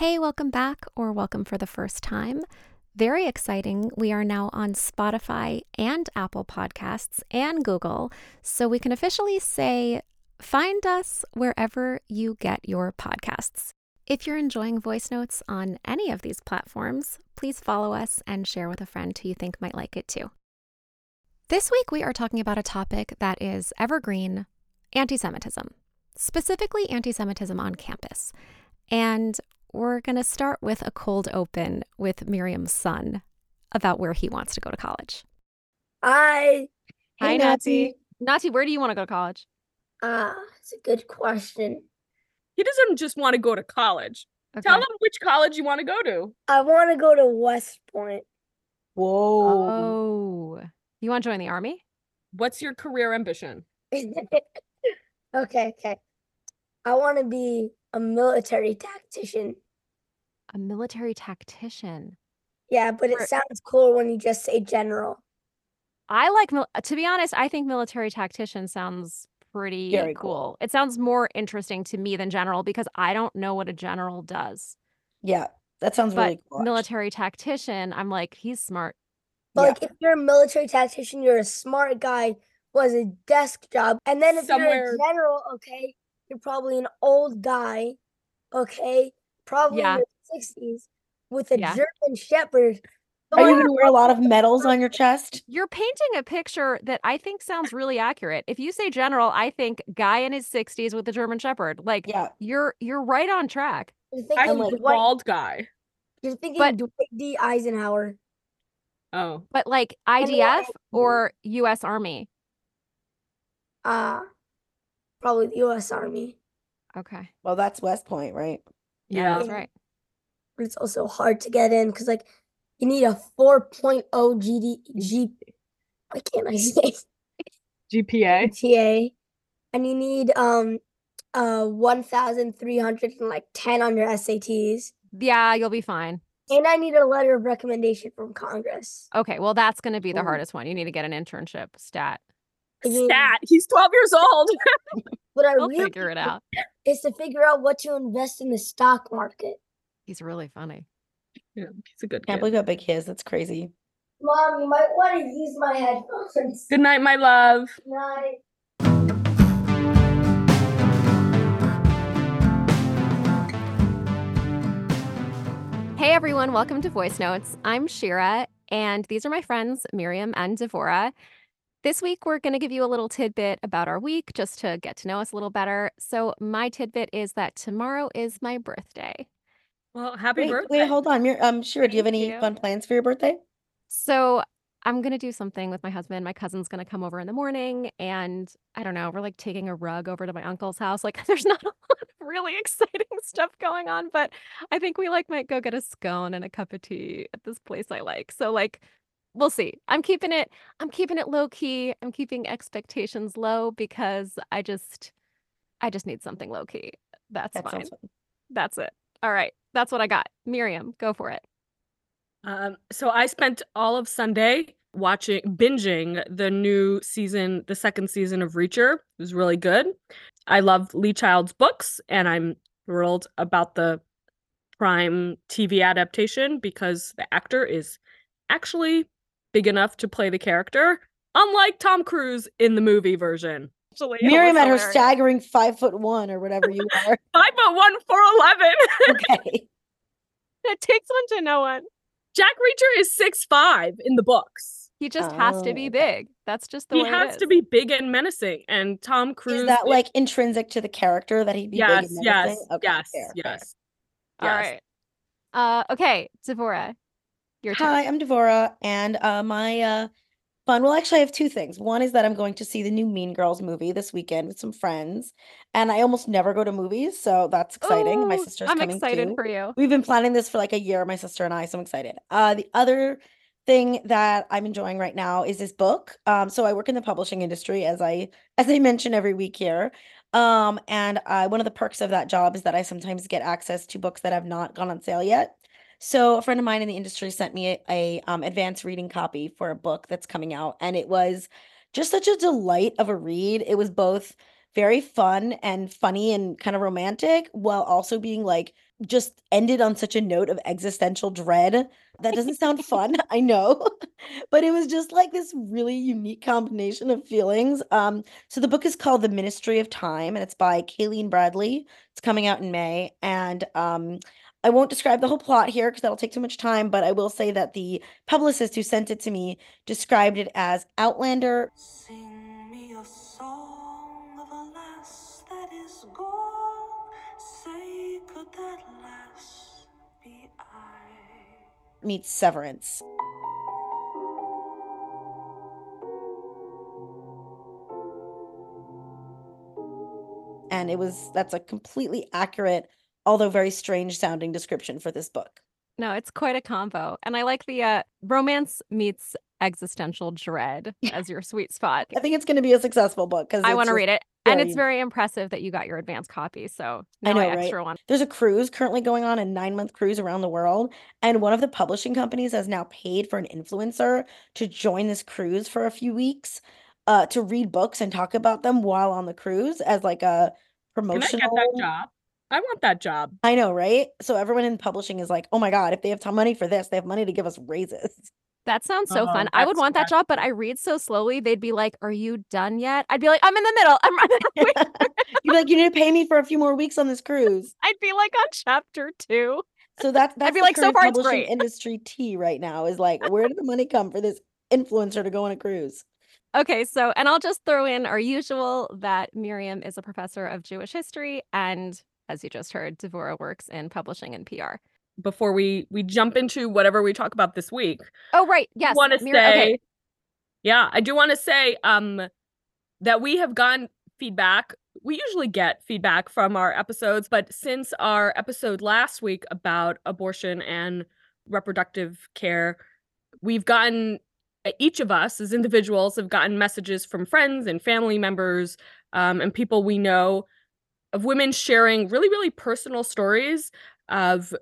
Hey, welcome back or welcome for the first time. Very exciting. We are now on Spotify and Apple Podcasts and Google, so we can officially say find us wherever you get your podcasts. If you're enjoying voice notes on any of these platforms, please follow us and share with a friend who you think might like it too. This week, we are talking about a topic that is evergreen anti Semitism, specifically anti Semitism on campus. And we're going to start with a cold open with Miriam's son about where he wants to go to college. Hi. Hi, Nati. Nati, where do you want to go to college? Uh, it's a good question. He doesn't just want to go to college. Okay. Tell him which college you want to go to. I want to go to West Point. Whoa. Oh, you want to join the army? What's your career ambition? okay, okay. I want to be a military tactician. A military tactician. Yeah, but Or- it sounds cooler when you just say general. I like, mil- to be honest, I think military tactician sounds pretty Very cool. cool. It sounds more interesting to me than general because I don't know what a general does. Yeah, that sounds But really cool. military tactician, I'm like, he's smart. But Yeah. like, if you're a military tactician, you're a smart guy was a desk job. And then if Somewhere- you're a general, okay, you're probably an old guy, okay, probably Yeah. in your sixties with a Yeah. German Shepherd. Are you going going to wear a lot of medals on your chest? You're painting a picture that I think sounds really accurate. If you say general, I think guy in his 60s with a German shepherd. Like Yeah. you're you're right on track. You're I thinking, think like, the Dwight, bald guy. you're thinking But- Dwight D. Eisenhower. Oh, But like IDF I- or US Army. Uh probably the US Army. Okay. Well, that's West Point, right? Yeah, yeah. that's right. But it's also hard to get in because like you need a 4.0 GD G why can't I say GPA. GPA? And you need um uh 1310 on your SATs. Yeah, you'll be fine. And I need a letter of recommendation from Congress. Okay, well that's going to be the Ooh. hardest one. You need to get an internship stat. I mean, Stat. He's 12 years old. What I He'll really figure it out. is to figure out what to invest in the stock market. He's really funny. yeah, he's a good Can't kid. believe how big he is. That's crazy. Mom, you might want to use my headphones. Good night, my love. Good night. Hey everyone, welcome to Voice Notes. I'm Shira, and these are my friends Miriam and Devora. This week, we're going to give you a little tidbit about our week just to get to know us a little better. So, my tidbit is that tomorrow is my birthday. Well, happy Wait, birthday. wait, hold on. Mir- um, Shira, do you have Thank any you. fun plans for your birthday? So, I'm going to do something with my husband. My cousin's going to come over in the morning, and I don't know, we're like taking a rug over to my uncle's house. Like, there's not a lot of really exciting stuff going on, but I think we like might go get a scone and a cup of tea at this place I like. So, like, we'll see. I'm keeping it, I'm keeping it low key. I'm keeping expectations low because I just, I just need something low key. That's That fine. sounds. That's it. All right. That's what I got. Miriam, go for it. Um, so I spent all of Sunday watching, binging the new season, the second season of Reacher. It was really good. I love Lee Child's books, and I'm thrilled about the Prime TV adaptation because the actor is actually big enough to play the character, unlike Tom Cruise in the movie version. Actually, Miriam at her staggering five foot one or whatever you are. Five foot one, four eleven. okay. It takes one to know one. Jack Reacher is six five in the books. He just has to Oh, be big. That's just the He way it has to be big and menacing, and Tom Cruise Is that like intrinsic to the character that he'd be yes, big and yes, menacing? Okay, yes, fair, fair. yes, All yes. right. Uh, okay, Devora, your turn. Hi, I'm Devora, and uh, my uh, fun. Well, actually, I have two things. One is that I'm going to see the new Mean Girls movie this weekend with some friends, and I almost never go to movies, so that's exciting. My Ooh, sister's I'm coming excited too. for you. We've been planning this for like a year, my sister and I, so I'm excited. Uh, the other thing that I'm enjoying right now is this book. Um, so I work in the publishing industry, as I as I mention every week here. Um, and uh, one of the perks of that job is that I sometimes get access to books that have not gone on sale yet. So a friend of mine in the industry sent me a, a um, advanced reading copy for a book that's coming out, and it was just such a delight of a read. It was both very fun and funny and kind of romantic, while also being like just ended on such a note of existential dread. That doesn't sound fun, I know, but it was just like this really unique combination of feelings. Um, so the book is called The Ministry of Time, and it's by Kaliane Bradley. It's coming out in May, and um, I won't describe the whole plot here because that'll take too much time, but I will say that the publicist who sent it to me described it as Outlander. Sing me a song of a lass that is gone. Say, could that lass be I? Meets Severance. And it was, that's a completely accurate although very strange sounding description for this book. No, it's quite a combo. And I like the uh, romance meets existential dread as your sweet spot. I think it's going to be a successful book because I want to read it. And it's very impressive that you got your advance copy. So I know, extra right? one. There's a cruise currently going on, a nine month cruise around the world. And one of the publishing companies has now paid for an influencer to join this cruise for a few weeks uh, to read books and talk about them while on the cruise as like a promotional. Can I get that job? I want that job. I know, right? So everyone in publishing is like, oh my God, if they have t- money for this, they have money to give us raises. That sounds so Oh, fun. Uh-huh. I would that's want that job, but I read so slowly. They'd be like, "Are you done yet?" I'd be like, "I'm in the middle. I'm running." away." You're like, you need to pay me for a few more weeks on this cruise. I'd be like on chapter two. So that that's be the like, so current far it's publishing great. industry tea right now is like, where did the money come for this influencer to go on a cruise? Okay, so and I'll just throw in our usual that Miriam is a professor of Jewish history, and as you just heard, Devora works in publishing and PR. Before we we jump into whatever we talk about this week, Oh, right. Yes. want to say, okay. yeah, I do want to say um that we have gotten feedback. We usually get feedback from our episodes, but since our episode last week about abortion and reproductive care, we've gotten each of us as individuals have gotten messages from friends and family members um, and people we know of women sharing really, really personal stories of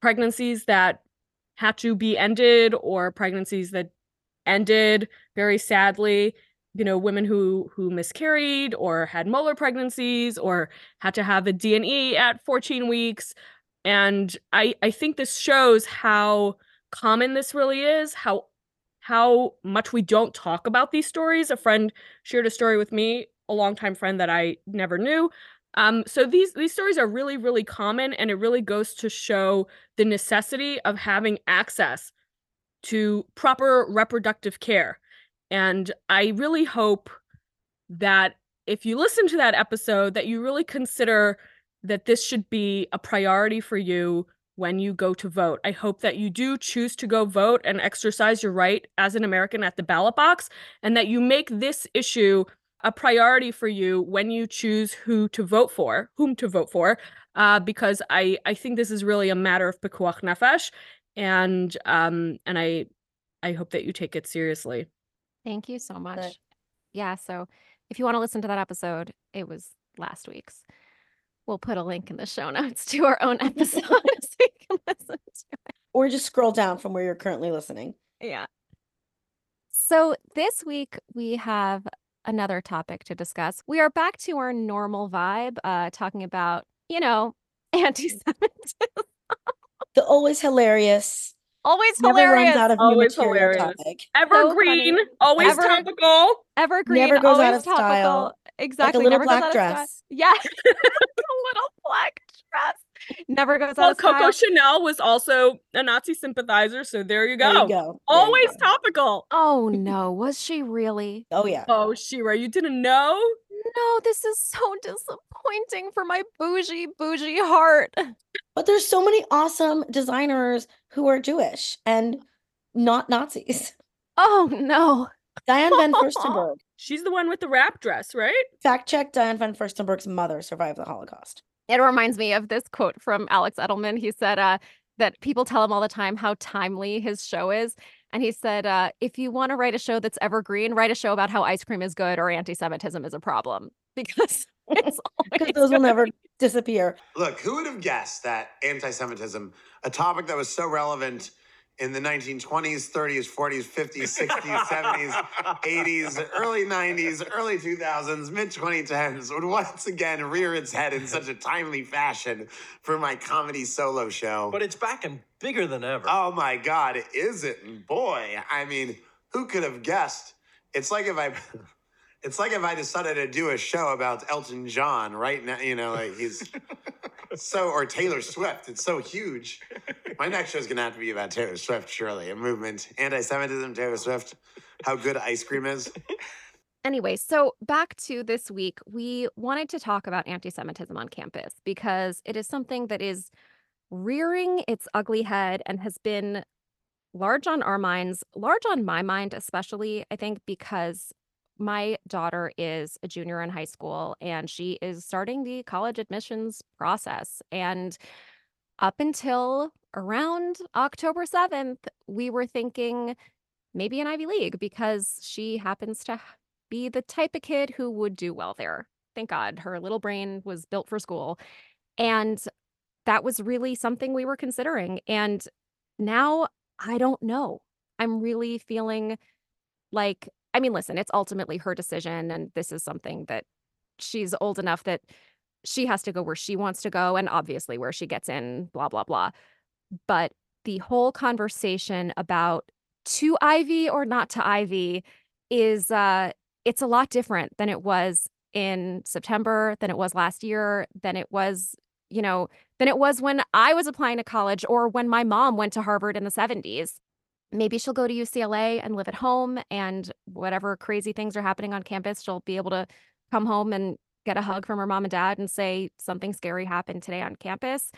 pregnancies that had to be ended or pregnancies that ended very sadly. You know women who who miscarried or had molar pregnancies or had to have a d&e at 14 weeks. And i i think this shows how common this really is how how much we don't talk about these stories. A friend shared a story with me a longtime friend that i never knew um, so these these stories are really really common and it really goes to show the necessity of having access to proper reproductive care. And i really hope that if you listen to that episode that you really consider that this should be a priority for you when you go to vote. I hope that you do choose to go vote and exercise your right as an american at the ballot box and that you make this issue a priority for you when you choose who to vote for, whom to vote for, uh, because I I think this is really a matter of pikuach nefesh, and um and I I hope that you take it seriously. Thank you so much. But- Yeah. So if you want to listen to that episode, it was last week's. We'll put a link in the show notes to our own episode so you can listen to Or just scroll down from where you're currently listening. Yeah. So this week we have another topic to discuss. We are back to our normal vibe, uh, talking about, you know, anti-Semitism. The always hilarious, Always never hilarious. runs out of new Always material hilarious. topic. Evergreen, funny. always Ever- topical. Evergreen, Never goes out always of style. topical. Exactly. little never black goes out of style. dress. Yeah. a little black dress. Never goes out Well, of style. Coco Chanel was also a Nazi sympathizer, so there you go. There you go. There you Always go. topical. Oh no, was she really? Oh yeah. Oh, she Shira, you didn't know? No, this is so disappointing for my bougie, bougie heart. But there's so many awesome designers who are Jewish and not Nazis. Oh no. Diane von Furstenberg. She's the one with the wrap dress, right? Fact check Diane von Furstenberg's mother survived the Holocaust. It reminds me of this quote from Alex Edelman. He said uh, that people tell him all the time how timely his show is. And he said, uh, if you want to write a show that's evergreen, write a show about how ice cream is good or anti Semitism is a problem. Because it's Because always those will good. never disappear. Look, who would have guessed that anti Semitism, a topic that was so relevant in the 1920s, 30s, 40s, 50s, 60s, 70s, 80s, early 90s, early 2000s, mid 2010s would once again rear its head in such a timely fashion for my comedy solo show. But it's back and bigger than ever. Oh my God, is it? Boy, I mean, who could have guessed? It's like if I. It's like if I decided to do a show about Elton John right now, you know, like he's so, or Taylor Swift. It's so huge. My next show is going to have to be about Taylor Swift, surely. A movement, anti Semitism, Taylor Swift, how good ice cream is. Anyway, so back to this week, we wanted to talk about anti Semitism on campus because it is something that is rearing its ugly head and has been large on our minds, large on my mind, especially, I think, because my daughter is a junior in high school and she is starting the college admissions process. And up until around October 7th, we were thinking maybe an Ivy League because she happens to be the type of kid who would do well there. Thank God her little brain was built for school. And that was really something we were considering. And now I don't know. I'm really feeling like I mean, listen, it's ultimately her decision. And this is something that she's old enough that she has to go where she wants to go and obviously where she gets in, blah, blah, blah. But the whole conversation about to Ivy or not to Ivy is uh it's a lot different than it was in September, than it was last year, than it was, you know, than it was when I was applying to college or when my mom went to Harvard in the 70s maybe she'll go to UCLA and live at home and whatever crazy things are happening on campus, she'll be able to come home and get a hug from her mom and dad and say something scary happened today on campus.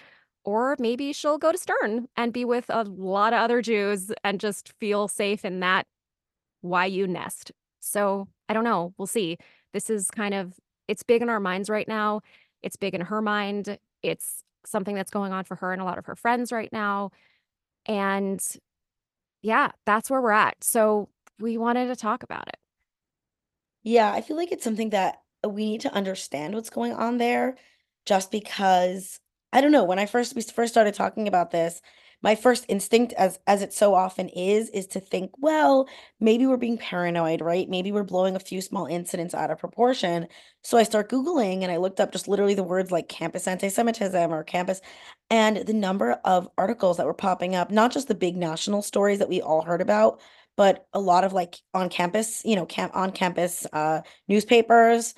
Or maybe she'll go to Stern and be with a lot of other Jews and just feel safe in that YU nest. So I don't know. We'll see. This is kind of, it's big in our minds right now. It's big in her mind. It's something that's going on for her and a lot of her friends right now. And yeah, that's where we're at. So we wanted to talk about it. Yeah, I feel like it's something that uh, we need to understand what's going on there just because I don't know, when I first we first started talking about this, my first instinct as as it so often is is to think well maybe we're being paranoid right? Maybe we're blowing a few small incidents out of proportion. So i start googling and i looked up just literally the words like campus anti-semitism or campus and the number of articles that were popping up not just the big national stories that we all heard about but a lot of like on campus you know camp on campus uh newspapers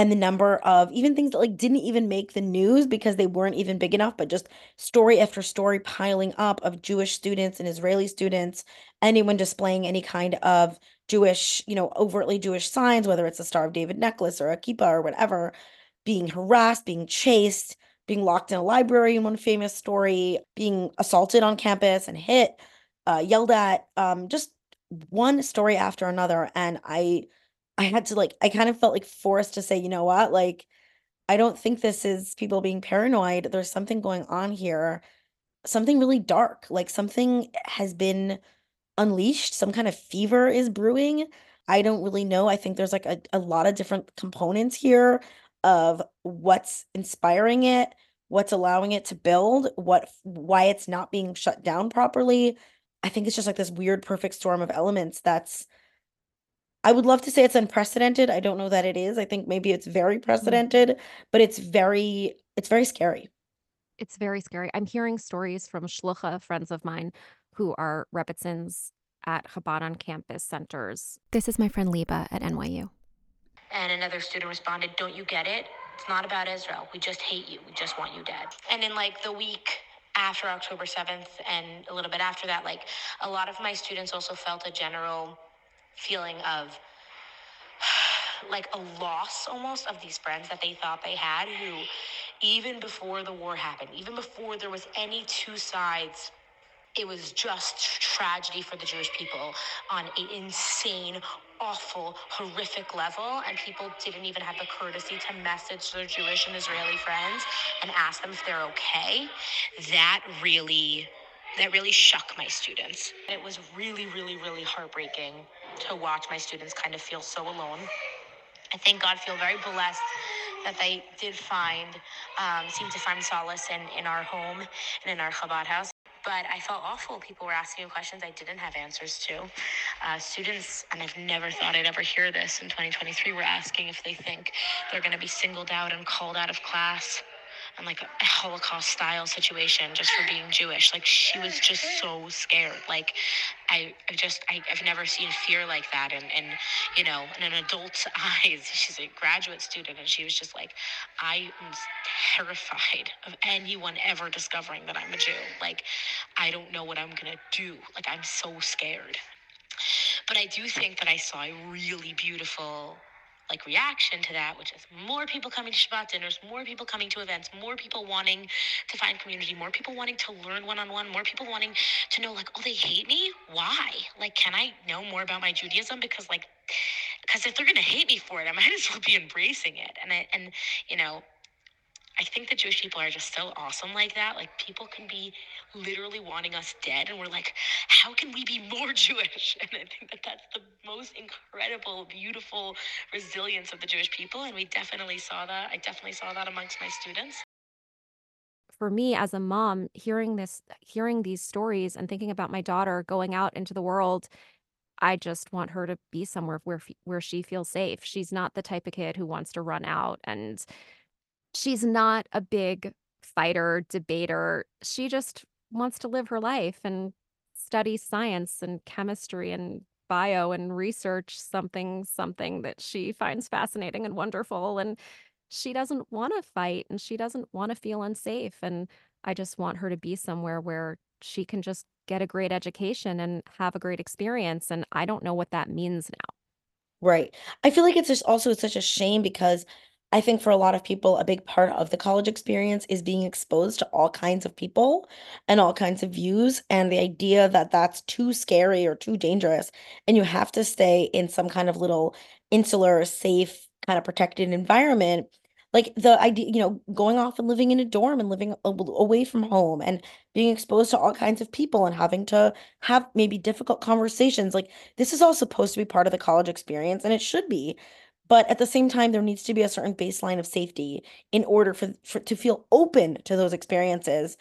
and the number of even things that like didn't even make the news because they weren't even big enough but just story after story piling up of Jewish students and Israeli students anyone displaying any kind of Jewish you know overtly Jewish signs whether it's a Star of David necklace or a kippah or whatever being harassed being chased being locked in a library in one famous story being assaulted on campus and hit uh, yelled at um, just one story after another and I I had to like I kind of felt like forced to say, you know what? Like I don't think this is people being paranoid. There's something going on here. Something really dark. Like something has been unleashed. Some kind of fever is brewing. I don't really know. I think there's like a, a lot of different components here of what's inspiring it, what's allowing it to build, what why it's not being shut down properly. I think it's just like this weird perfect storm of elements that's I would love to say it's unprecedented. I don't know that it is. I think maybe it's very Mm. precedented, but it's very it's very scary. It's very scary. I'm hearing stories from shlucha friends of mine who are Rebbetzins at Chabad on campus centers. This is my friend Liba at NYU. And another student responded, Don't you get it? It's not about Israel. We just hate you. We just want you dead. And in like the week after October 7th and a little bit after that, like a lot of my students also felt a general feeling of like a loss almost of these friends that they thought they had who even before the war happened, even before there was any two sides it was just tragedy for the Jewish people on an insane, awful, horrific level. And people didn't even have the courtesy to message their Jewish and Israeli friends and ask them if they're okay. That really that really shook my students. It was really, really, really heartbreaking to watch my students kind of feel so alone. I thank God feel very blessed that they did find, um, seem to find solace in, in our home and in our Chabad house. but I felt awful. People were asking me questions I didn't have answers to. Uh, students, and I've never thought I'd ever hear this in 2023, were asking if they think they're going to be singled out and called out of class and like a Holocaust style situation just for being Jewish. Like she was just so scared. Like I, I just I, I've never seen fear like that and and you know in an adult's eyes. She's a graduate student and she was just like, I am terrified of anyone ever discovering that I'm a Jew. Like I don't know what I'm gonna do. Like I'm so scared. But I do think that I saw a really beautiful like reaction to that, which is more people coming to Shabbat dinners, more people coming to events, more people wanting to find community, more people wanting to learn one on one, more people wanting to know like, oh, they hate me. Why? Like, can I know more about my Judaism? Because like, because if they're gonna hate me for it, I might as well be embracing it. And I, and you know, I think the Jewish people are just so awesome like that. Like people can be literally wanting us dead, and we're like, how can we be more Jewish? And I think that that's the most incredible, beautiful resilience of the Jewish people, and we definitely saw that. I definitely saw that amongst my students. For me as a mom, hearing this, hearing these stories, and thinking about my daughter going out into the world. I just want her to be somewhere where where she feels safe. She's not the type of kid who wants to run out and she's not a big fighter, debater. She just wants to live her life and study science and chemistry and bio and research something something that she finds fascinating and wonderful and she doesn't want to fight and she doesn't want to feel unsafe and I just want her to be somewhere where she can just get a great education and have a great experience and I don't know what that means now. Right. I feel like it's just also such a shame because I think for a lot of people, a big part of the college experience is being exposed to all kinds of people and all kinds of views. And the idea that that's too scary or too dangerous, and you have to stay in some kind of little insular, safe, kind of protected environment. Like the idea, you know, going off and living in a dorm and living away from home and being exposed to all kinds of people and having to have maybe difficult conversations. Like this is all supposed to be part of the college experience, and it should be. But at the same time, there needs to be a certain baseline of safety in order for, for to feel open to those experiences.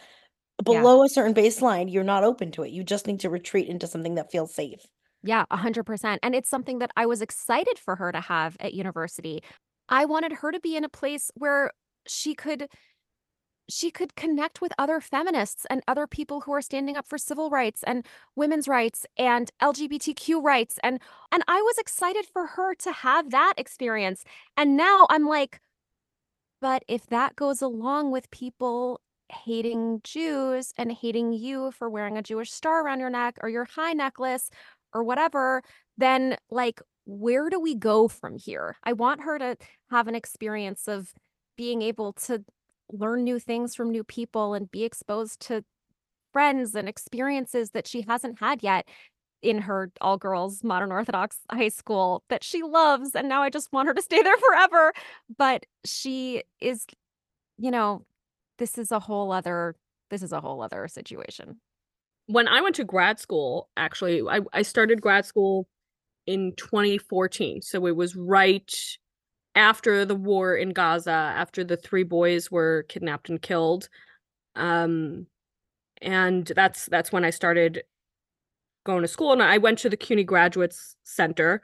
Yeah. Below a certain baseline, you're not open to it. You just need to retreat into something that feels safe. Yeah, 100%. And it's something that I was excited for her to have at university. I wanted her to be in a place where she could she could connect with other feminists and other people who are standing up for civil rights and women's rights and LGBTQ rights and and I was excited for her to have that experience. And now I'm like but if that goes along with people hating Jews and hating you for wearing a Jewish star around your neck or your chai necklace or whatever, then like where do we go from here? I want her to have an experience of being able to learn new things from new people and be exposed to friends and experiences that she hasn't had yet in her all girls modern orthodox high school that she loves and now I just want her to stay there forever but she is you know this is a whole other this is a whole other situation When I went to grad school, actually, I, I started grad school in 2014. So it was right after the war in Gaza, after the three boys were kidnapped and killed. Um, and that's that's when I started going to school. And I went to the CUNY Graduates Center,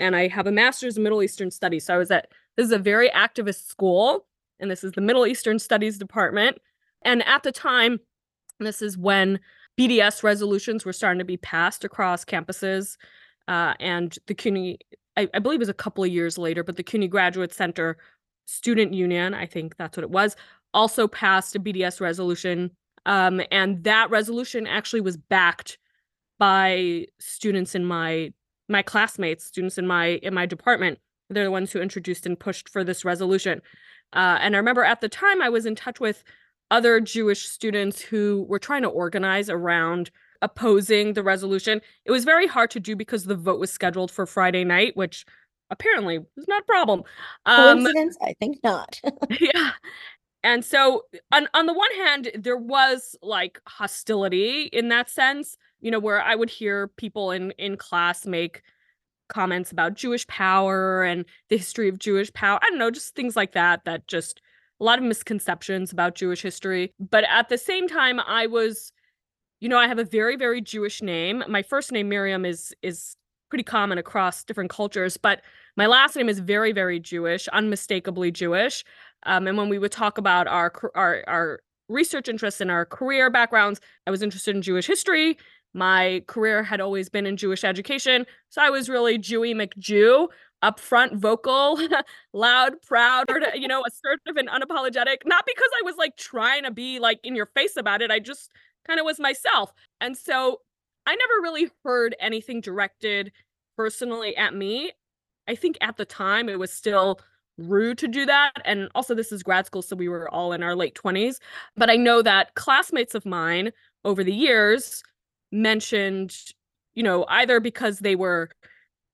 and I have a master's in Middle Eastern Studies. So I was at this is a very activist school, and this is the Middle Eastern Studies department. And at the time, this is when BDS resolutions were starting to be passed across campuses. Uh, and the CUNY, I, I believe it was a couple of years later, but the CUNY Graduate Center Student Union, I think that's what it was, also passed a BDS resolution. Um, and that resolution actually was backed by students in my my classmates, students in my in my department. They're the ones who introduced and pushed for this resolution. Uh, and I remember at the time I was in touch with other Jewish students who were trying to organize around opposing the resolution. It was very hard to do because the vote was scheduled for Friday night, which apparently was not a problem. Um, Coincidence? I think not. yeah. And so on on the one hand, there was like hostility in that sense, you know, where I would hear people in in class make comments about Jewish power and the history of Jewish power. I don't know, just things like that that just a lot of misconceptions about Jewish history. But at the same time, I was you know, I have a very, very Jewish name. My first name, Miriam, is is pretty common across different cultures, but my last name is very, very Jewish, unmistakably Jewish. Um, and when we would talk about our our our research interests and our career backgrounds, I was interested in Jewish history. My career had always been in Jewish education, so I was really Jewy McJew, upfront, vocal, loud, proud, you know, assertive and unapologetic. Not because I was like trying to be like in your face about it. I just kind of was myself. And so I never really heard anything directed personally at me. I think at the time it was still rude to do that. And also, this is grad school, so we were all in our late 20s. But I know that classmates of mine over the years mentioned, you know, either because they were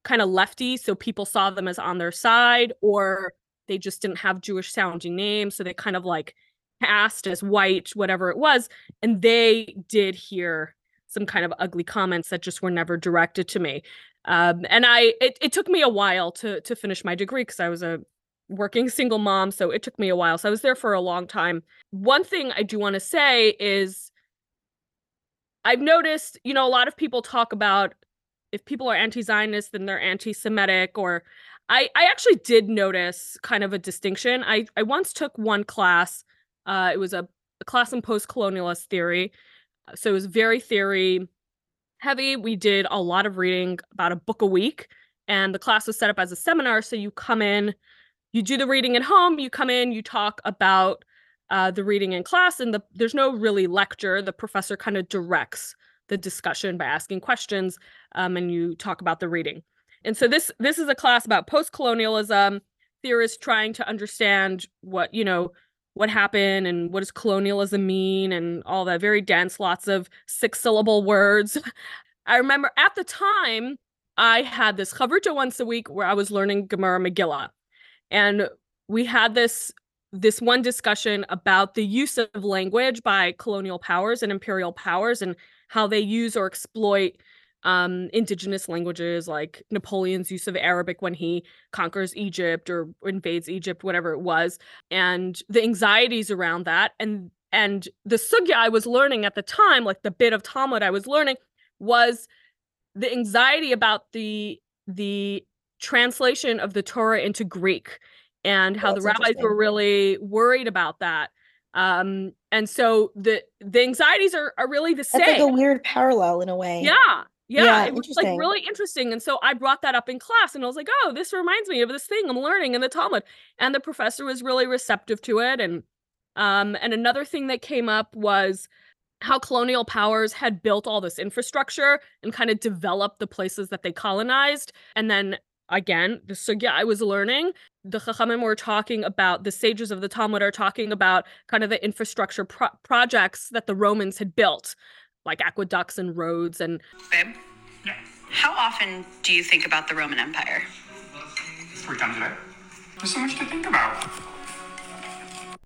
kind of lefty, so people saw them as on their side, or they just didn't have Jewish sounding names. So they kind of like cast as white, whatever it was. And they did hear some kind of ugly comments that just were never directed to me. Um, and I, it, it took me a while to to finish my degree because I was a working single mom, so it took me a while. So I was there for a long time. One thing I do want to say is I've noticed, you know, a lot of people talk about if people are anti-Zionist, then they're anti-Semitic, or I, I actually did notice kind of a distinction. I, I once took one class. Uh, it was a, a class in post-colonialist theory. So it was very theory heavy. We did a lot of reading, about a book a week. And the class was set up as a seminar. So you come in, you do the reading at home, you come in, you talk about uh, the reading in class, and the, there's no really lecture. The professor kind of directs the discussion by asking questions, um, and you talk about the reading. And so this this is a class about post-colonialism, theorists trying to understand what you know what happened and what does colonialism mean and all that very dense, lots of six syllable words. I remember at the time I had this chavruta once a week where I was learning Gemara Megillah, and we had this this one discussion about the use of language by colonial powers and imperial powers and how they use or exploit um, indigenous languages like Napoleon's use of Arabic when he conquers Egypt or invades Egypt, whatever it was, and the anxieties around that. And and the sugya I was learning at the time, like the bit of Talmud I was learning, was the anxiety about the the translation of the Torah into Greek and how That's the rabbis were really worried about that. Um, and so the the anxieties are are really the same. That's like a weird parallel in a way. Yeah. Yeah, Yeah, it was like really interesting. And so I brought that up in class and I was like, oh, this reminds me of this thing I'm learning in the Talmud. And the professor was really receptive to it. And um, and another thing that came up was how colonial powers had built all this infrastructure and kind of developed the places that they colonized. And then again, the sugya I was learning, the Chachamim were talking about, the sages of the Talmud are talking about kind of the infrastructure pro- projects that the Romans had built, like aqueducts and roads and Babe, yeah. how often do you think about the Roman Empire? Three times a day. There's so much to think about.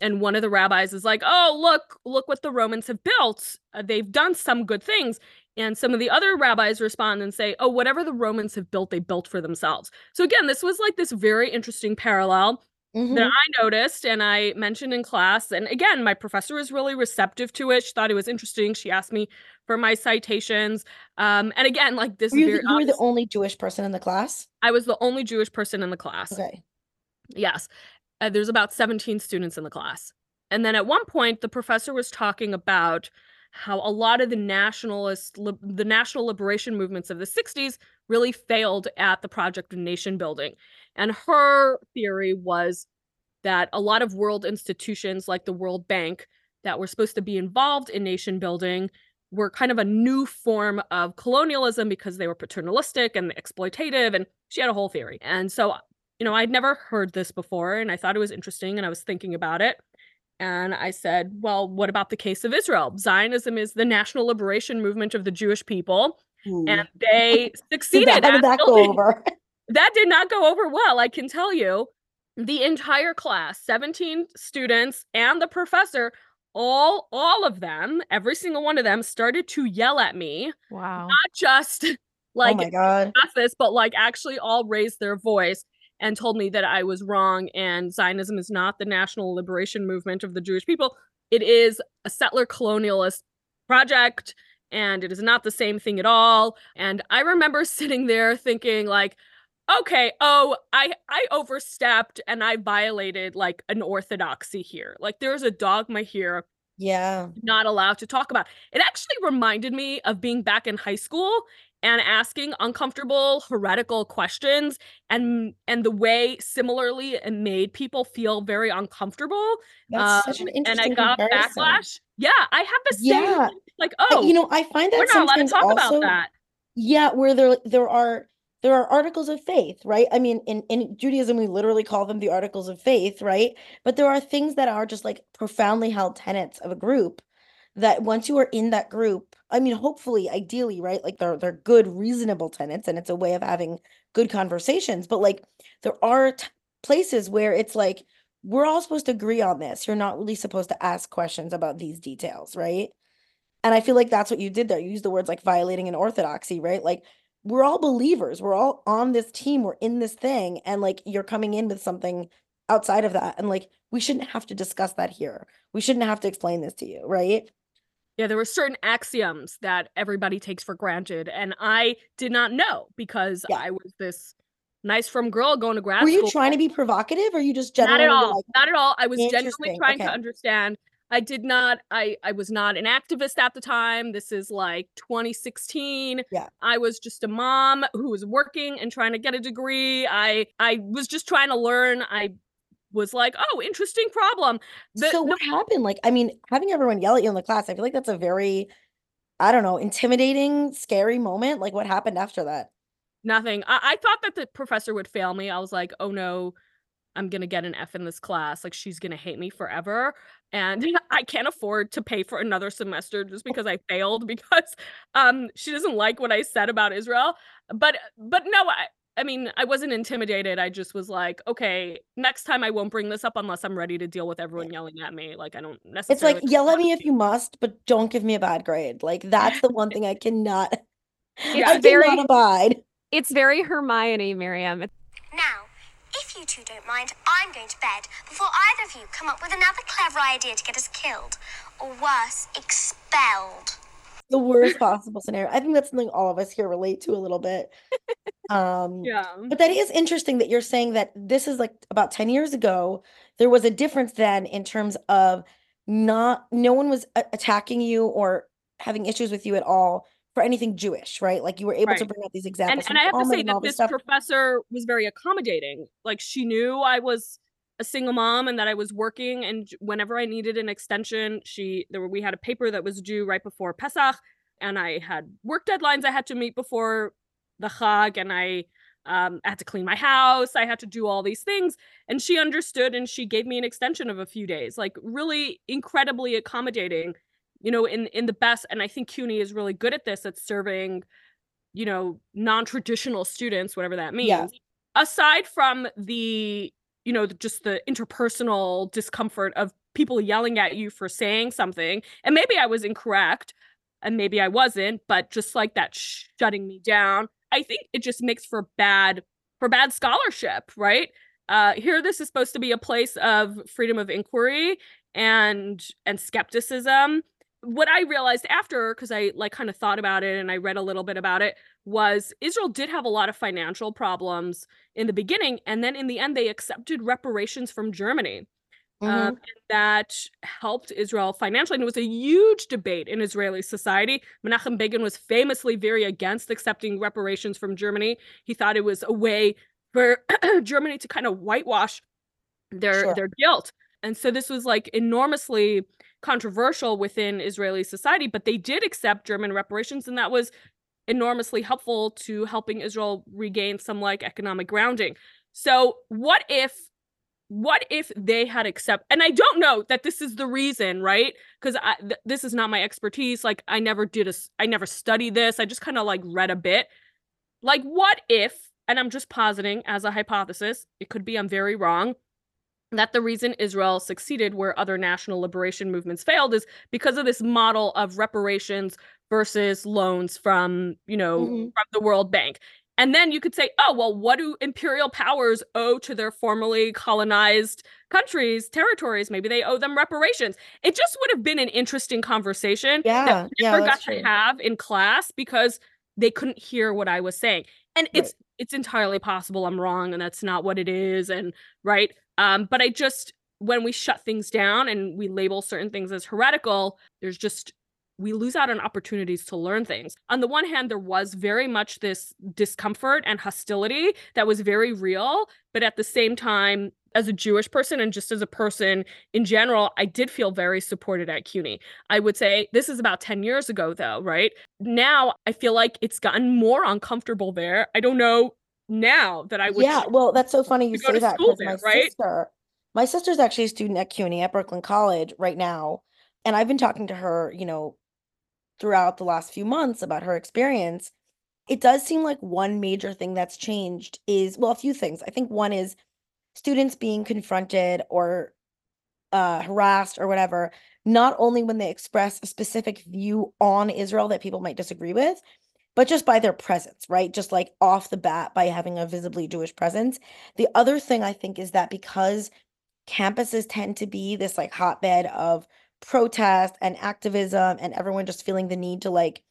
and one of the rabbis is like, "Oh, look, look what the Romans have built. Uh, they've done some good things." And some of the other rabbis respond and say, "Oh, whatever the Romans have built, they built for themselves." So again, this was like this very interesting parallel that Mhm. I noticed and I mentioned in class. And again, my professor was really receptive to it. She thought it was interesting. She asked me for my citations. Um, and again, like this Were you, very the, you were the only Jewish person in the class? I was the only Jewish person in the class. Okay. Yes. Uh, there's about 17 students in the class. And then at one point, the professor was talking about how a lot of the nationalist, the national liberation movements of the 60s really failed at the project of nation building. And her theory was that a lot of world institutions like the World Bank that were supposed to be involved in nation building were kind of a new form of colonialism because they were paternalistic and exploitative. And she had a whole theory. And so you know, I'd never heard this before and I thought it was interesting and I was thinking about it. And I said, well, what about the case of Israel? Zionism is the national liberation movement of the Jewish people, Ooh. and they succeeded. did that go building- over? that did not go over well, I can tell you. The entire class, 17 students and the professor, all all of them, every single one of them started to yell at me, Wow. not just oh like my god. discuss this, but like actually all raised their voice and told me that I was wrong and Zionism is not the national liberation movement of the Jewish people. It is a settler colonialist project and it is not the same thing at all. And I remember sitting there thinking, like, okay, oh, I I overstepped and I violated like an orthodoxy here. Like there's a dogma here Yeah. not allowed to talk about. It actually reminded me of being back in high school and asking uncomfortable heretical questions and and the way similarly it made people feel very uncomfortable. That's such Um, an and I got comparison. backlash. Yeah, I have the same Yeah. like oh you know, I find that we're not allowed to talk also about that. Yeah, where there there are there are articles of faith, right? I mean, in in Judaism, we literally call them the articles of faith, right? But there are things that are just like profoundly held tenets of a group that once you are in that group, I mean, hopefully, ideally, right? Like they're they're good, reasonable tenets, and it's a way of having good conversations. But like there are t- places where it's like we're all supposed to agree on this. You're not really supposed to ask questions about these details, right? And I feel like that's what you did there. You used the words like violating an orthodoxy, right? Like we're all believers. We're all on this team. We're in this thing. And like you're coming in with something outside of that. And like we shouldn't have to discuss that here. We shouldn't have to explain this to you, right? Yeah, there were certain axioms that everybody takes for granted, and I did not know because Yeah. I was this nice frum girl going to grad Were you school. trying to be provocative or you just not at all like, not at all i was genuinely trying to understand i did not i i was not an activist at the time this is like 2016 Yeah. i was just a mom who was working and trying to get a degree i i was just trying to learn i was like oh interesting problem The- so the- what happened? Like, I mean, having everyone yell at you in the class, I feel like that's a very, I don't know, intimidating, scary moment. Like, what happened after that? nothing I, I thought that the professor would fail me i was like oh no i'm gonna get an f in this class like she's gonna hate me forever and i can't afford to pay for another semester just because i failed because um she doesn't like what i said about israel but but no i i mean i wasn't intimidated i just was like okay next time i won't bring this up unless i'm ready to deal with everyone yelling at me like i don't necessarily. It's like, yell at me if you must, but don't give me a bad grade. Like, that's the one thing I cannot, Yeah, I very- cannot abide. It's very Hermione, Miriam. Now, if you two don't mind, I'm going to bed before either of you come up with another clever idea to get us killed. Or worse, expelled. the worst possible scenario. I think that's something all of us here relate to a little bit. Um, yeah but that is interesting that you're saying that this is like about 10 years ago. There was a difference then in terms of not, no one was a- attacking you or having issues with you at all for anything Jewish, right? Like you were able to bring up these and, examples. and from I have to say that this this stuff. professor was very accommodating. Like she knew I was a single mom and that I was working, and whenever I needed an extension, she there were we had a paper that was due right before Pesach, and I had work deadlines I had to meet before the Chag, and I um, I had to clean my house. I had to do all these things, and she understood, and she gave me an extension of a few days. Like really incredibly accommodating, you know, in in the best. And I think CUNY is really good at this at serving you know non-traditional students whatever that means Yeah. aside from the you know just the interpersonal discomfort of people yelling at you for saying something and maybe i was incorrect and maybe i wasn't but just like that shutting me down i think it just makes for bad for bad scholarship right uh here this is supposed to be a place of freedom of inquiry and and skepticism what i realized after because i like kind of thought about it and i read a little bit about it was Israel did have a lot of financial problems in the beginning, and then in the end, they accepted reparations from Germany. Um, Mhm. and that helped Israel financially. And it was a huge debate in Israeli society. Menachem Begin was famously very against accepting reparations from Germany. He thought it was a way for Germany to kind of whitewash their Sure. their guilt. And so this was like enormously controversial within Israeli society, but they did accept German reparations, and that was enormously helpful to helping Israel regain some like economic grounding. So what if what if they had accept and I don't know that this is the reason, right? Cuz th- this is not my expertise. Like I never did a I never studied this. I just kind of like read a bit. Like what if and I'm just positing as a hypothesis, it could be I'm very wrong, that the reason Israel succeeded where other national liberation movements failed is because of this model of reparations versus loans from, you know, Mhm. from the World Bank. And then you could say, oh, well, what do imperial powers owe to their formerly colonized countries, territories, maybe they owe them reparations. It just would have been an interesting conversation Yeah, that we yeah, never got that's to true. have in class because they couldn't hear what I was saying. And Right. it's it's entirely possible I'm wrong and that's not what it is and right? Um but I just when we shut things down and we label certain things as heretical, there's just we lose out on opportunities to learn things. On the one hand, there was very much this discomfort and hostility that was very real, but at the same time, as a Jewish person and just as a person in general, I did feel very supported at CUNY. I would say this is about 10 years ago, though, right? Now I feel like it's gotten more uncomfortable there. I don't know now that I would Yeah, well, that's so funny you say that because my right? sister, my sister's actually a student at CUNY at Brooklyn College right now, and I've been talking to her, you know, throughout the last few months about her experience. It does seem like one major thing that's changed is, well, a few things. I think one is students being confronted or uh, harassed or whatever, not only when they express a specific view on Israel that people might disagree with, but just by their presence, right? Just like off the bat by having a visibly Jewish presence. The other thing I think is that because campuses tend to be this like hotbed of protest and activism and everyone just feeling the need to like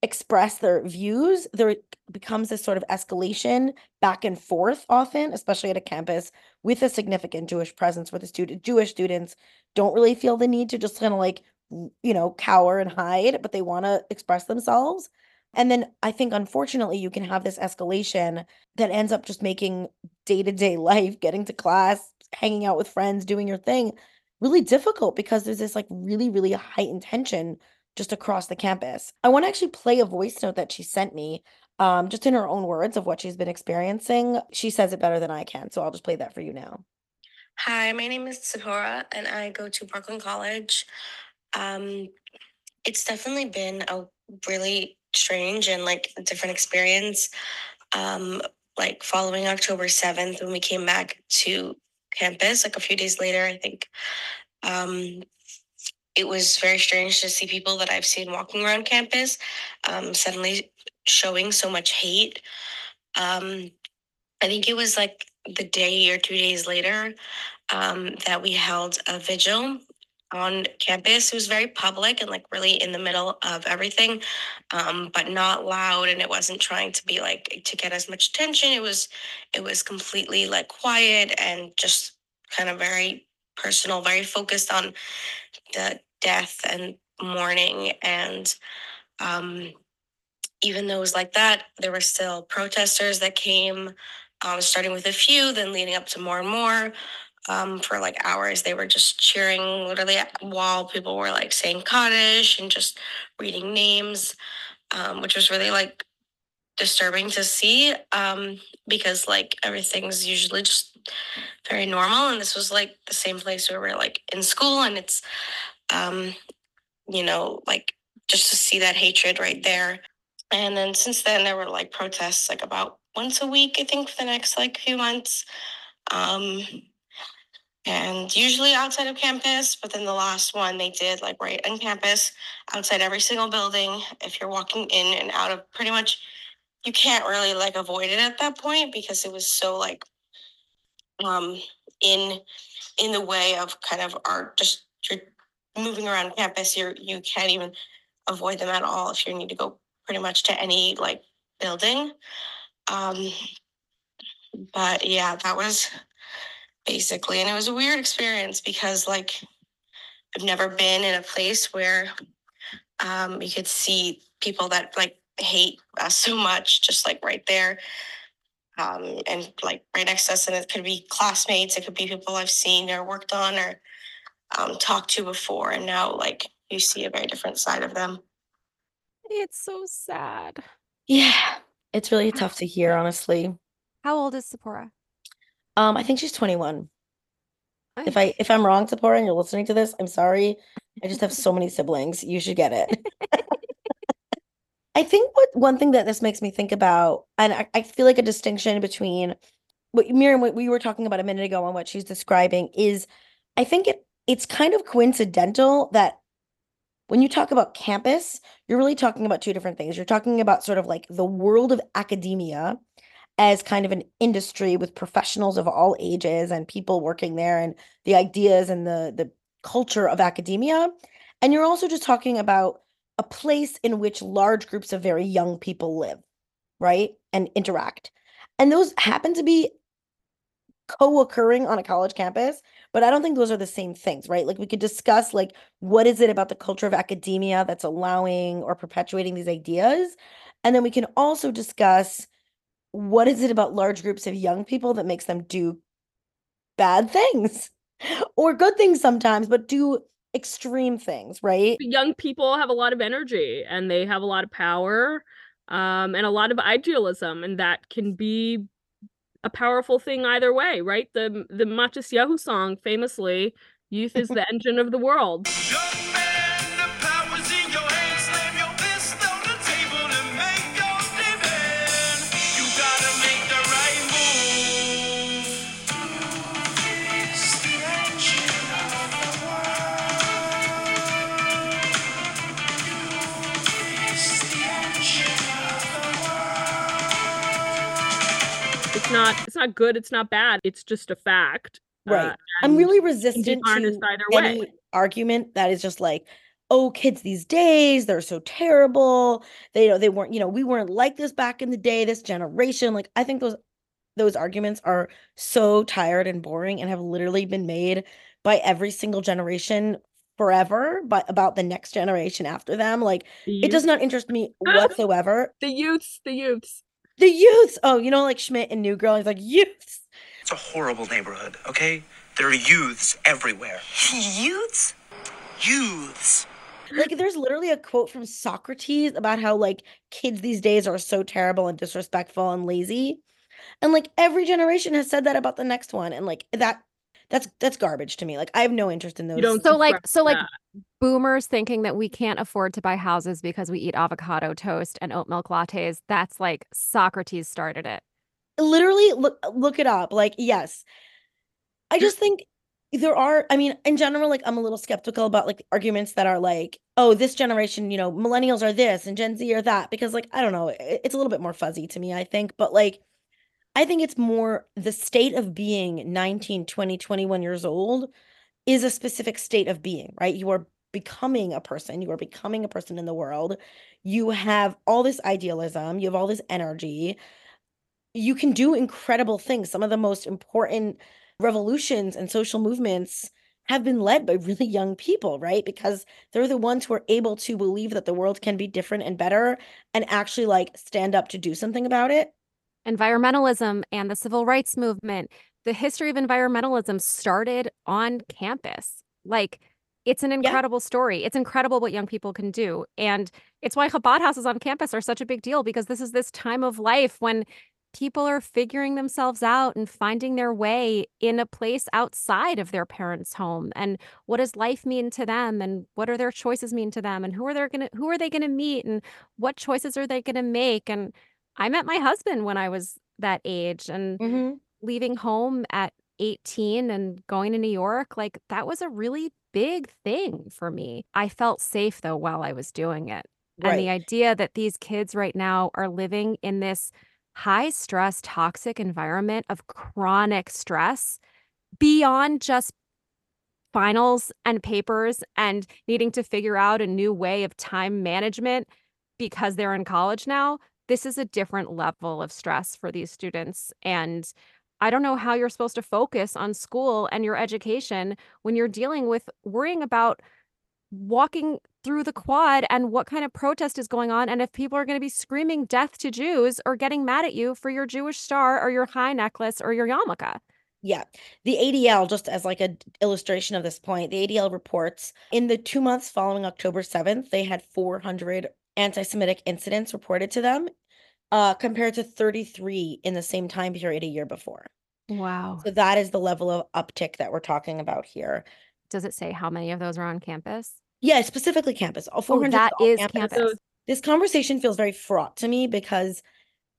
express their views, there becomes this sort of escalation back and forth often, especially at a campus with a significant Jewish presence where the student Jewish students don't really feel the need to just kind of like you know cower and hide, but they want to express themselves. And then I think unfortunately you can have this escalation that ends up just making day-to-day life, getting to class, hanging out with friends, doing your thing really difficult because there's this like really, really heightened tension just across the campus. I want to actually play a voice note that she sent me, um, just in her own words of what she's been experiencing. She says it better than I can, so I'll just play that for you now. Hi, my name is Sephora, and I go to Brooklyn College. Um, it's definitely been a really strange and like a different experience. Um, like following October 7th, when we came back to campus, like a few days later, I think. Um, it was very strange to see people that I've seen walking around campus um, suddenly showing so much hate. Um, I think it was like the day or two days later um, that we held a vigil on campus. It was very public and like really in the middle of everything, um, but not loud. And it wasn't trying to be like to get as much attention. It was, it was completely like quiet and just kind of very personal, very focused on the death and mourning and um, even though it was like that, there were still protesters that came, um, starting with a few, then leading up to more and more. Um, for like hours, they were just cheering literally while people were like saying Kaddish and just reading names, um, which was really like disturbing to see um, because like everything's usually just very normal. And this was like the same place where we're like in school and it's, um, you know, like just to see that hatred right there. And then since then, there were like protests like about once a week, I think, for the next like few months. Um, and usually outside of campus, but then the last one they did like right on campus, outside every single building. If you're walking in and out of pretty much, you can't really like avoid it at that point because it was so like um in in the way of kind of our just you're moving around campus you're you can't even avoid them at all if you need to go pretty much to any like building um but yeah that was basically and it was a weird experience because like i've never been in a place where um you could see people that like hate us so much just like right there um, and like right next to us, and it could be classmates, it could be people I've seen or worked on or um, talked to before, and now like you see a very different side of them. It's so sad. Yeah, it's really tough to hear, honestly. How old is Sephora? Um, I think she's 21. If I if I'm wrong, Sephora, and you're listening to this, I'm sorry. I just have so many siblings. You should get it. I think what one thing that this makes me think about, and I, I feel like a distinction between what Miriam, what we were talking about a minute ago and what she's describing is I think it it's kind of coincidental that when you talk about campus, you're really talking about two different things. You're talking about sort of like the world of academia as kind of an industry with professionals of all ages and people working there and the ideas and the the culture of academia. And you're also just talking about a place in which large groups of very young people live, right? And interact. And those happen to be co-occurring on a college campus, but I don't think those are the same things, right? Like we could discuss like what is it about the culture of academia that's allowing or perpetuating these ideas? And then we can also discuss what is it about large groups of young people that makes them do bad things or good things sometimes, but do extreme things, right? Young people have a lot of energy and they have a lot of power um, and a lot of idealism, and that can be a powerful thing either way, right? The the Matisyahu song famously, "Youth is the engine of the world." Not it's not good, it's not bad, it's just a fact. Right. Uh, I'm really resistant to any way. argument that is just like, oh, kids these days, they're so terrible. They, you know, they weren't, you know, we weren't like this back in the day, this generation. Like, I think those those arguments are so tired and boring and have literally been made by every single generation forever, but about the next generation after them. Like, The it does not interest me whatsoever. the youths, the youths. The youths. Oh, you know, like Schmidt and New Girl. He's like, youths. It's a horrible neighborhood, okay? There are youths everywhere. Youths? Youths. Like, there's literally a quote from Socrates about how like kids these days are so terrible and disrespectful and lazy. And like every generation has said that about the next one. And like that that's that's garbage to me. Like I have no interest in those. so like so like boomers thinking that we can't afford to buy houses because we eat avocado toast and oat milk lattes that's like socrates started it literally look look it up. Like, yes. I just think there are, I mean, in general, like I'm a little skeptical about like arguments that are like, oh, this generation, you know, millennials are this and Gen Z are that, because like, I don't know, it's a little bit more fuzzy to me, I think. But like, I think it's more the state of being 19, 20, 21 years old is a specific state of being, right? You are becoming a person, you are becoming a person in the world. You have all this idealism, you have all this energy. You can do incredible things. Some of the most important revolutions and social movements have been led by really young people, right? Because they're the ones who are able to believe that the world can be different and better and actually like stand up to do something about it. Environmentalism and the civil rights movement the history of environmentalism started on campus. Like it's an incredible story. It's incredible what young people can do. And it's why chabad houses on campus are such a big deal because this is this time of life when people are figuring themselves out and finding their way in a place outside of their parents' home. And what does life mean to them? And what are their choices mean to them? And who are they going to who are they going to meet? And what choices are they going to make? And I met my husband when I was that age and Mhm. leaving home at 18 and going to New York like that was a really big thing for me. I felt safe though while I was doing it. And the idea that these kids right now are living in this high stress, toxic environment of chronic stress beyond just finals and papers and needing to figure out a new way of time management because they're in college now, this is a different level of stress for these students. And I don't know how you're supposed to focus on school and your education when you're dealing with worrying about walking through the quad and what kind of protest is going on and if people are going to be screaming death to Jews or getting mad at you for your Jewish star or your chai necklace or your yarmulke. Yeah. The ADL, just as like a d- illustration of this point, the ADL reports in the two months following October 7th, they had 400 anti Semitic incidents reported to them, uh, compared to 33 in the same time period a year before. Wow. So that is the level of uptick that we're talking about here. Does it say how many of those are on campus? Yeah, specifically campus. All Oh, 400 that all is campus. campus. This conversation feels very fraught to me because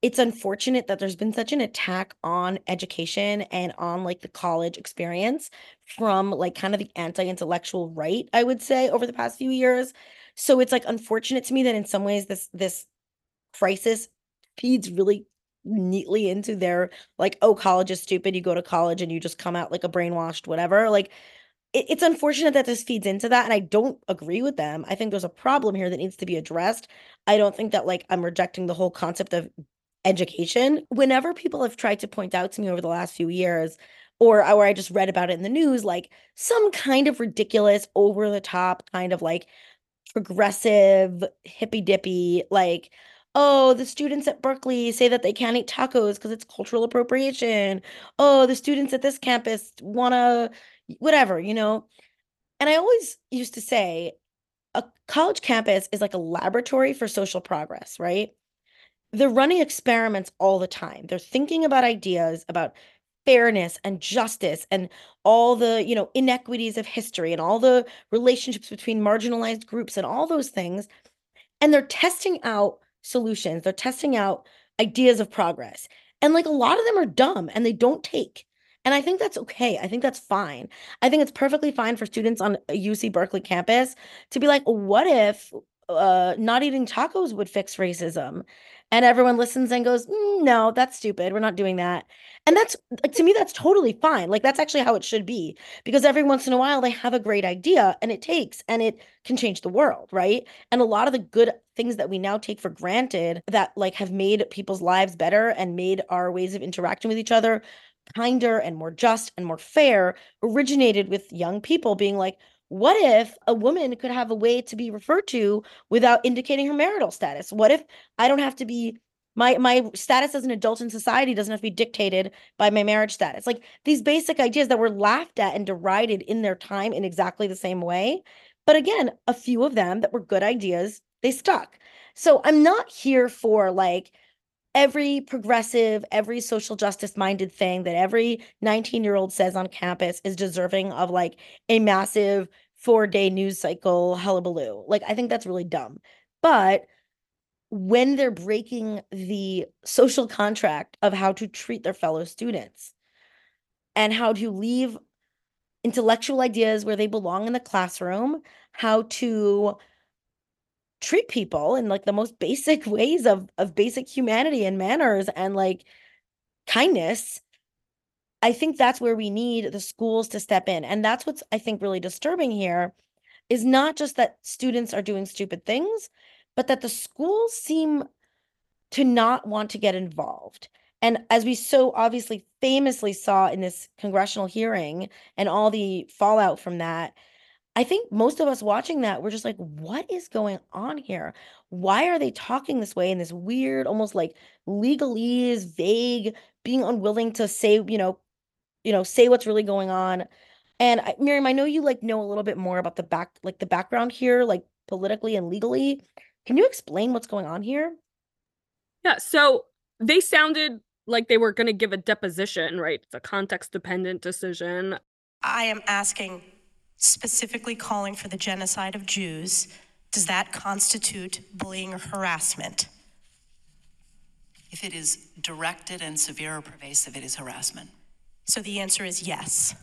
it's unfortunate that there's been such an attack on education and on like the college experience from like kind of the anti-intellectual right, I would say, over the past few years. So it's like unfortunate to me that in some ways this this crisis feeds really neatly into their like, oh, college is stupid. You go to college and you just come out like a brainwashed whatever. Like it, it's unfortunate that this feeds into that. And I don't agree with them. I think there's a problem here that needs to be addressed. I don't think that like I'm rejecting the whole concept of education. Whenever people have tried to point out to me over the last few years, or or I just read about it in the news, like some kind of ridiculous, over the top kind of like progressive, hippy dippy, like, oh, the students at Berkeley say that they can't eat tacos because it's cultural appropriation. Oh, the students at this campus want to, whatever, you know? And I always used to say a college campus is like a laboratory for social progress, right? They're running experiments all the time. They're thinking about ideas about fairness and justice and all the you know inequities of history and all the relationships between marginalized groups and all those things and they're testing out solutions they're testing out ideas of progress and like a lot of them are dumb and they don't take and i think that's okay i think that's fine. I think it's perfectly fine for students on a uc berkeley campus to be like what if uh, not eating tacos would fix racism and everyone listens and goes mm, no that's stupid. We're not doing that. And that's to me that's totally fine. Like that's actually how it should be because every once in a while they have a great idea and it takes and it can change the world right? And a lot of the good things that we now take for granted that like have made people's lives better and made our ways of interacting with each other kinder and more just and more fair originated with young people being like what if a woman could have a way to be referred to without indicating her marital status? What if I don't have to be my my status as an adult in society doesn't have to be dictated by my marriage status. Like these basic ideas that were laughed at and derided in their time in exactly the same way. But again, a few of them that were good ideas, they stuck. So I'm not here for like every progressive, every social justice minded thing that every 19 year old says on campus is deserving of like a massive four day news cycle hullabaloo. Like, I think that's really dumb. But when they're breaking the social contract of how to treat their fellow students and how to leave intellectual ideas where they belong in the classroom, how to treat people in like the most basic ways of of basic humanity and manners and like kindness i think that's where we need the schools to step in. And that's what's i think really disturbing here is not just that students are doing stupid things but that the schools seem to not want to get involved. And as we so obviously famously saw in this congressional hearing and all the fallout from that I think most of us watching that, we're just like, what is going on here? Why are they talking this way in this weird, almost like legalese, vague, being unwilling to say, you know, you know, say what's really going on. And I, Miriam, I know you like know a little bit more about the back, like the background here, like politically and legally. Can you explain what's going on here? Yeah, so they sounded like they were going to give a deposition, right? It's a context dependent decision. I am asking specifically calling for the genocide of Jews, does that constitute bullying or harassment? If it is directed and severe or pervasive, it is harassment. So the answer is yes.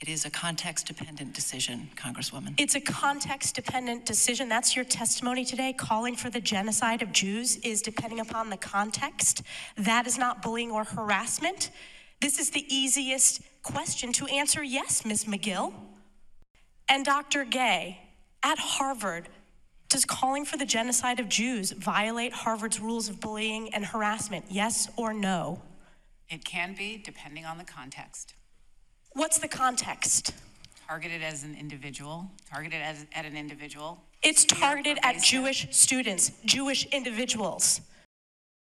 It is a context dependent decision, Congresswoman. It's a context dependent decision. That's your testimony today. Calling for the genocide of Jews is depending upon the context. That is not bullying or harassment. This is the easiest question to answer yes, Ms. Magill. And Dr. Gay, at Harvard, does calling for the genocide of Jews violate Harvard's rules of bullying and harassment? Yes or no? It can be, depending on the context. What's the context? Targeted as an individual, targeted as, at an individual. It's targeted at Jewish students, Jewish individuals.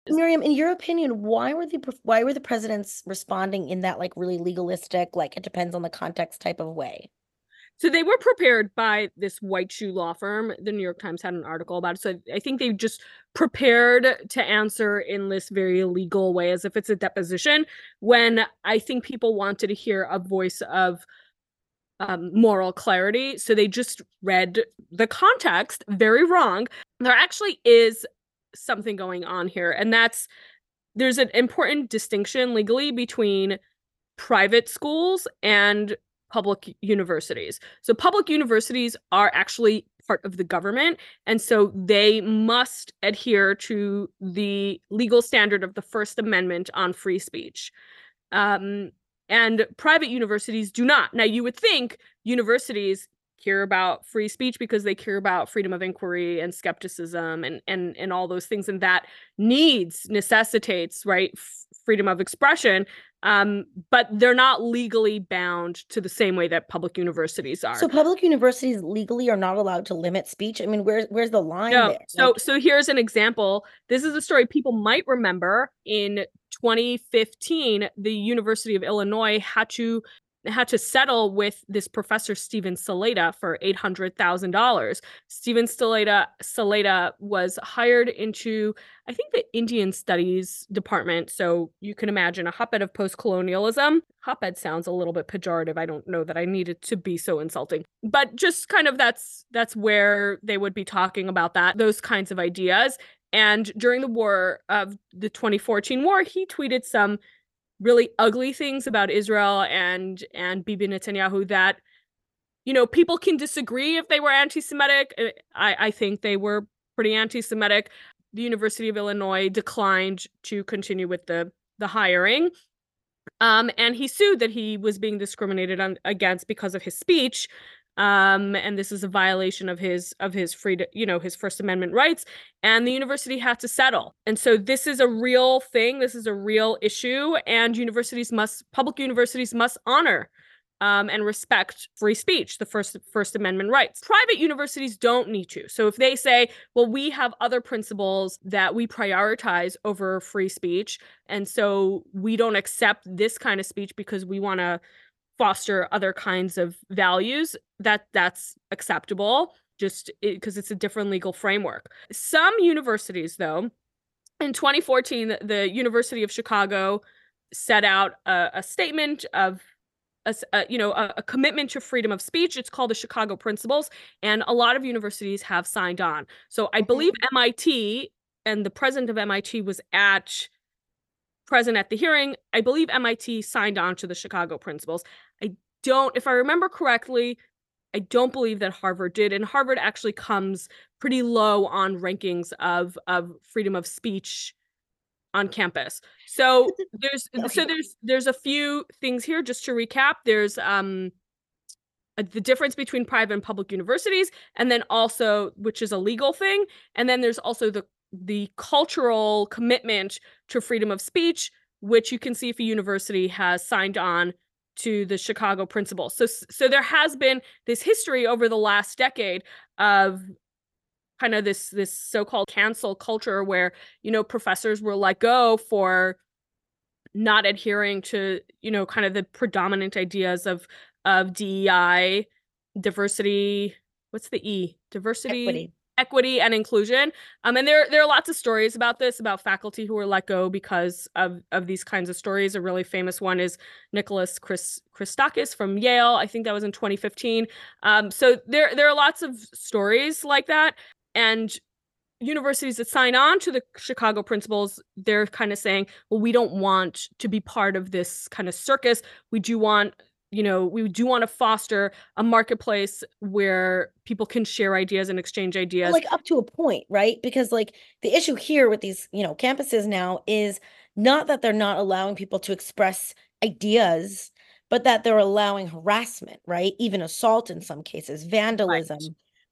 Miriam, in your opinion, why were the why were the presidents responding in that like really legalistic, like it depends on the context type of way? So they were prepared by this white shoe law firm. The New York Times had an article about it. So I think they just prepared to answer in this very legal way as if it's a deposition when I think people wanted to hear a voice of um, moral clarity. So they just read the context very wrong. There actually is something going on here, and that's there's an important distinction legally between private schools and public universities. So public universities are actually part of the government. And so they must adhere to the legal standard of the First Amendment on free speech. Um, and private universities do not. Now, you would think universities care about free speech because they care about freedom of inquiry and skepticism and and and all those things and that needs necessitates right f- freedom of expression um but they're not legally bound to the same way that public universities are So public universities legally are not allowed to limit speech. I mean, where's where's the line no. there? So Like, so here's an example. This is a story people might remember. In 2015, the University of Illinois had to had to settle with this professor Steven Salaita for eight hundred thousand dollars. Steven Salaita Salaita was hired into I think the Indian Studies department. So you can imagine a hotbed of post colonialism. Hotbed sounds a little bit pejorative. I don't know that I need it to be so insulting, but just kind of that's that's where they would be talking about that those kinds of ideas. And during the war of the 2014 war, he tweeted some really ugly things about Israel and and Bibi Netanyahu that you know people can disagree if they were anti-Semitic. Uh, I I think they were pretty anti-Semitic. The University of Illinois declined to continue with the the hiring. Um, and he sued that he was being discriminated on, against because of his speech. Um, and this is a violation of his of his freedom, you know, his First Amendment rights. And the university had to settle. And so this is a real thing. This is a real issue. And universities must, public universities must honor um, and respect free speech, the First First Amendment rights. Private universities don't need to. So if they say, "Well, we have other principles that we prioritize over free speech, and so we don't accept this kind of speech because we want to foster other kinds of values," that that's acceptable. Just because it's a different legal framework. Some universities, though, in 2014, the, University of Chicago set out a, a statement of a you know a, a commitment to freedom of speech it's called the chicago principles and a lot of universities have signed on so i mm-hmm. believe mit and the president of mit was at present at the hearing i believe mit signed on to the chicago principles don't if i remember correctly i don't believe that harvard did and harvard actually comes pretty low on rankings of of freedom of speech on campus. So there's so there's there's a few things here just to recap. There's um uh, the difference between private and public universities and then also which is a legal thing and then there's also the the cultural commitment to freedom of speech which you can see if a university has signed on to the Chicago principles. So so there has been this history over the last decade of kind of this this so-called cancel culture where you know professors were let go for not adhering to you know kind of the predominant ideas of of DEI diversity what's the E diversity Equity. Equity and inclusion um and there there are lots of stories about this about faculty who were let go because of of these kinds of stories a really famous one is Nicholas Chris Christakis from Yale I think that was in 2015 um so there there are lots of stories like that and universities that sign on to the Chicago principles, they're kind of saying, well, we don't want to be part of this kind of circus. We do want, you know, we do want to foster a marketplace where people can share ideas and exchange ideas. like up to a point, right? Because like the issue here with these, you know, campuses now is not that they're not allowing people to express ideas, but that they're allowing harassment, right? Even assault in some cases, vandalism.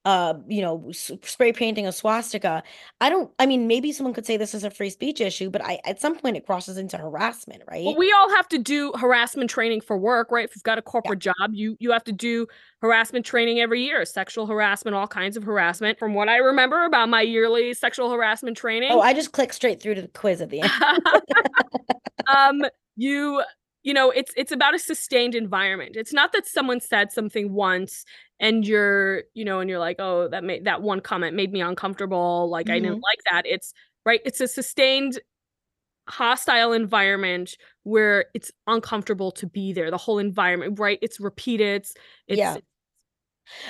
Uh, you know, spray painting a swastika. I don't. I mean, maybe someone could say this is a free speech issue, but I at some point it crosses into harassment, right? Well, we all have to do harassment training for work, right? If you've got a corporate job, you you have to do harassment training every year, sexual harassment, all kinds of harassment. From what I remember about my yearly sexual harassment training, oh, I just clicked straight through to the quiz at the end. um you you know it's it's about a sustained environment it's not that someone said something once and you're you know and you're like oh that made that one comment made me uncomfortable like i didn't Mhm. like that it's right it's a sustained hostile environment where it's uncomfortable to be there the whole environment right it's repeated it's, it's Yeah.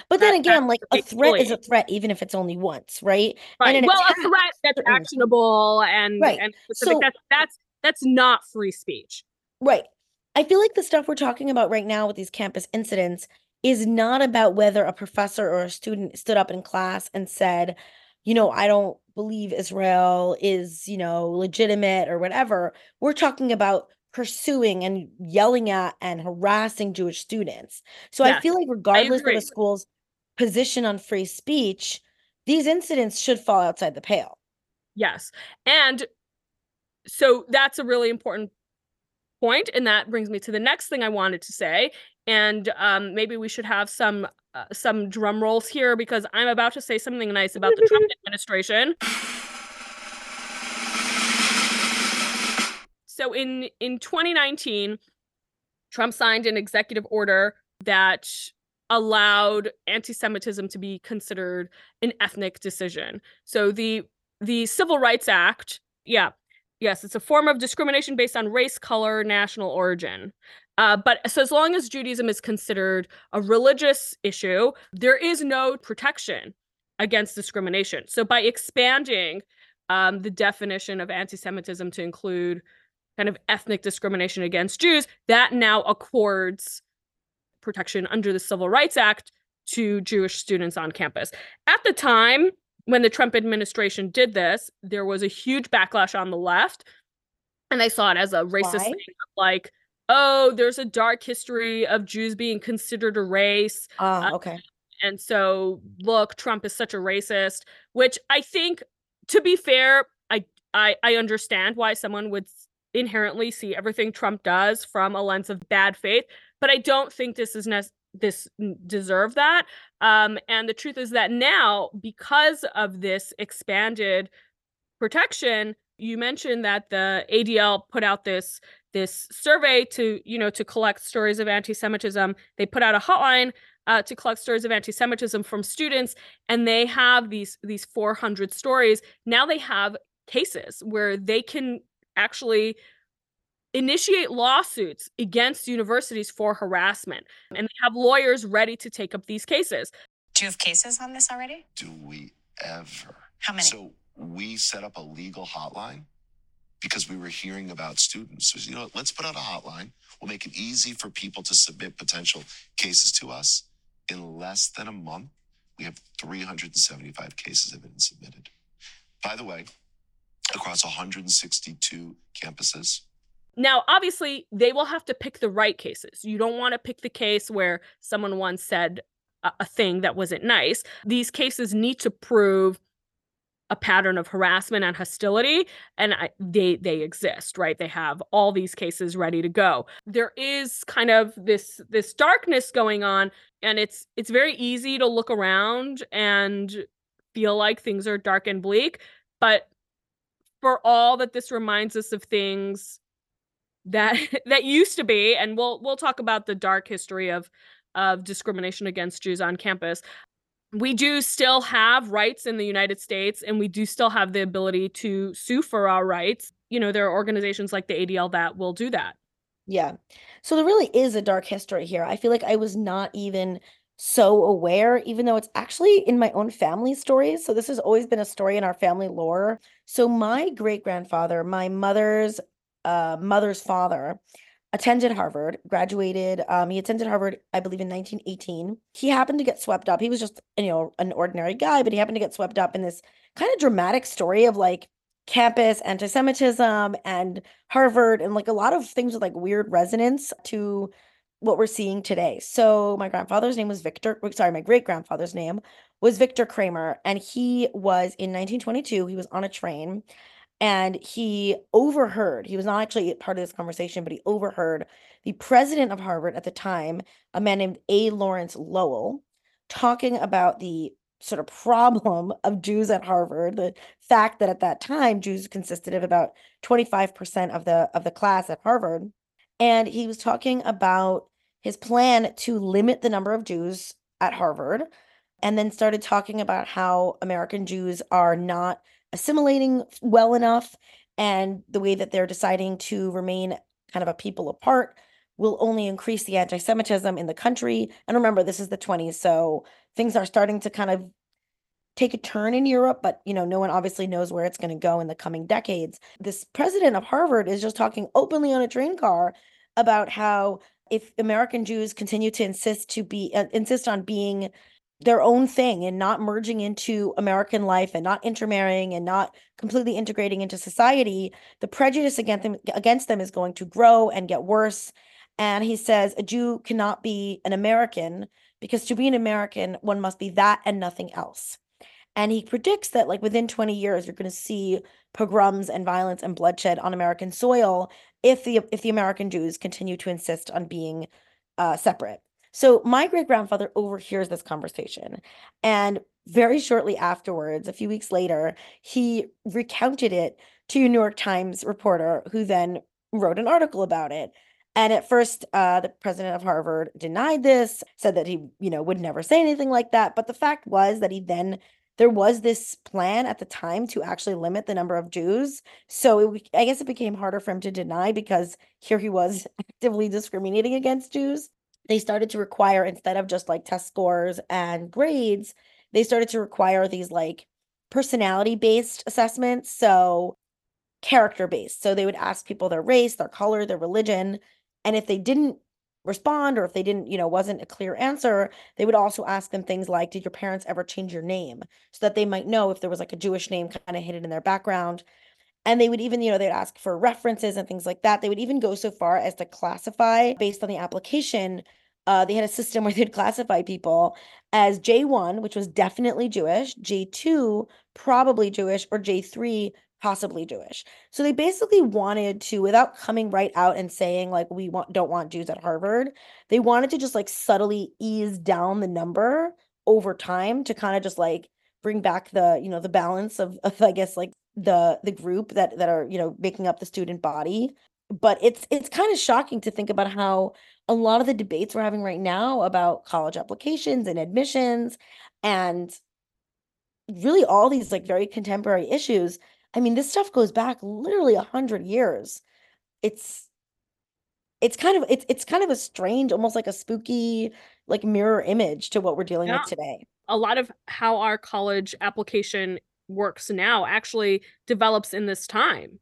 But then that- again, like a threat is a threat, even if it's only once, right? right an well a threat that's certainly. actionable and Right. and specific So- that's that's that's not free speech Right. I feel like the stuff we're talking about right now with these campus incidents is not about whether a professor or a student stood up in class and said, you know, I don't believe Israel is, you know, legitimate or whatever. We're talking about pursuing and yelling at and harassing Jewish students. So I feel like regardless of the school's position on free speech, these incidents should fall outside the pale. Yes. And so that's a really important point, and that brings me to the next thing I wanted to say. And um, maybe we should have some uh, some drum rolls here because I'm about to say something nice about the Trump administration. So in in 2019, Trump signed an executive order that allowed anti-Semitism to be considered an ethnic decision. So the the Civil Rights Act, yeah, yes, it's a form of discrimination based on race, color, national origin. Uh, but so as long as Judaism is considered a religious issue, there is no protection against discrimination. So by expanding um, the definition of anti-Semitism to include kind of ethnic discrimination against Jews, that now accords protection under the Civil Rights Act to Jewish students on campus. At the time when the Trump administration did this, there was a huge backlash on the left, and they saw it as a racist Why? thing, of like, oh, there's a dark history of Jews being considered a race. Ah, uh, okay. and so, look, Trump is such a racist, which I think, to be fair, I I, I understand why someone would inherently see everything Trump does from a lens of bad faith, but I don't think this is nec- this deserve that. Um, and the truth is that now, because of this expanded protection, you mentioned that the ADL put out this this survey to you know to collect stories of anti-Semitism. They put out a hotline uh, to collect stories of anti-Semitism from students, and they have these these 400 stories. Now they have cases where they can actually initiate lawsuits against universities for harassment, and they have lawyers ready to take up these cases. Do you have cases on this already? Do we ever? How many? So we set up a legal hotline because we were hearing about students. So, you know, let's put out a hotline. We'll make it easy for people to submit potential cases to us. In less than a month, we have 375 cases have been submitted. By the way, across 162 campuses. Now, obviously, they will have to pick the right cases. You don't want to pick the case where someone once said a, a thing that wasn't nice. These cases need to prove a pattern of harassment and hostility and I, they they exist right they have all these cases ready to go there is kind of this this darkness going on and it's it's very easy to look around and feel like things are dark and bleak but for all that this reminds us of things that that used to be and we'll we'll talk about the dark history of of discrimination against Jews on campus we do still have rights in the United States and we do still have the ability to sue for our rights you know there are organizations like the ADL that will do that Yeah. So there really is a dark history here. I feel like I was not even so aware, even though it's actually in my own family stories. So this has always been a story in our family lore. So my great grandfather, my mother's mother's father, attended Harvard, graduated. Um, he attended Harvard, I believe, in 1918. He happened to get swept up. He was just, you know, an ordinary guy, but he happened to get swept up in this kind of dramatic story of like campus anti-Semitism and Harvard and like a lot of things with like weird resonance to what we're seeing today. So my grandfather's name was Victor, sorry, my great grandfather's name was Victor Kramer, and he was in 1922. He was on a train and he overheard, he was not actually part of this conversation, but he overheard the president of Harvard at the time, a man named A. Lawrence Lowell, talking about the sort of problem of Jews at Harvard, the fact that at that time Jews consisted of about 25% of the of the class at Harvard. And he was talking about his plan to limit the number of Jews at Harvard and then started talking about how American Jews are not assimilating well enough and the way that they're deciding to remain kind of a people apart will only increase the anti-Semitism in the country. And remember, this is the 20s, so things are starting to kind of take a turn in Europe, but you know, no one obviously knows where it's going to go in the coming decades. This president of Harvard is just talking openly on a train car about how if American Jews continue to insist to be uh, insist on being their own thing and not merging into American life and not intermarrying and not completely integrating into society, the prejudice against them against them is going to grow and get worse. And he says a Jew cannot be an American because to be an American, one must be that and nothing else. And he predicts that like within 20 years, you're going to see pogroms and violence and bloodshed on American soil if the if the American Jews continue to insist on being uh, separate. So my great grandfather overhears this conversation. And very shortly afterwards, a few weeks later, he recounted it to a New York Times reporter who then wrote an article about it. And at first, uh, the president of Harvard denied this, said that he, you know, would never say anything like that. But the fact was that he then there was this plan at the time to actually limit the number of Jews. So it, I guess it became harder for him to deny because here he was actively discriminating against Jews they started to require instead of just like test scores and grades, they started to require these like personality based assessments. So character based. So they would ask people their race, their color, their religion. And if they didn't respond or if they didn't, you know, wasn't a clear answer, they would also ask them things like, Did your parents ever change your name? So that they might know if there was like a Jewish name kind of hidden in their background. And they would even, you know, they'd ask for references and things like that. They would even go so far as to classify based on the application. Uh, they had a system where they'd classify people as J1, which was definitely Jewish, J2, probably Jewish, or J3, possibly Jewish. So they basically wanted to, without coming right out and saying like we want don't want Jews at Harvard, they wanted to just like subtly ease down the number over time to kind of just like bring back the you know the balance of, of I guess like the the group that that are you know making up the student body but it's it's kind of shocking to think about how a lot of the debates we're having right now about college applications and admissions and really all these like very contemporary issues i mean this stuff goes back literally a hundred years. It's it's kind of it's it's kind of a strange almost like a spooky like mirror image to what we're dealing Yeah. with today. A lot of how our college application works now actually develops in this time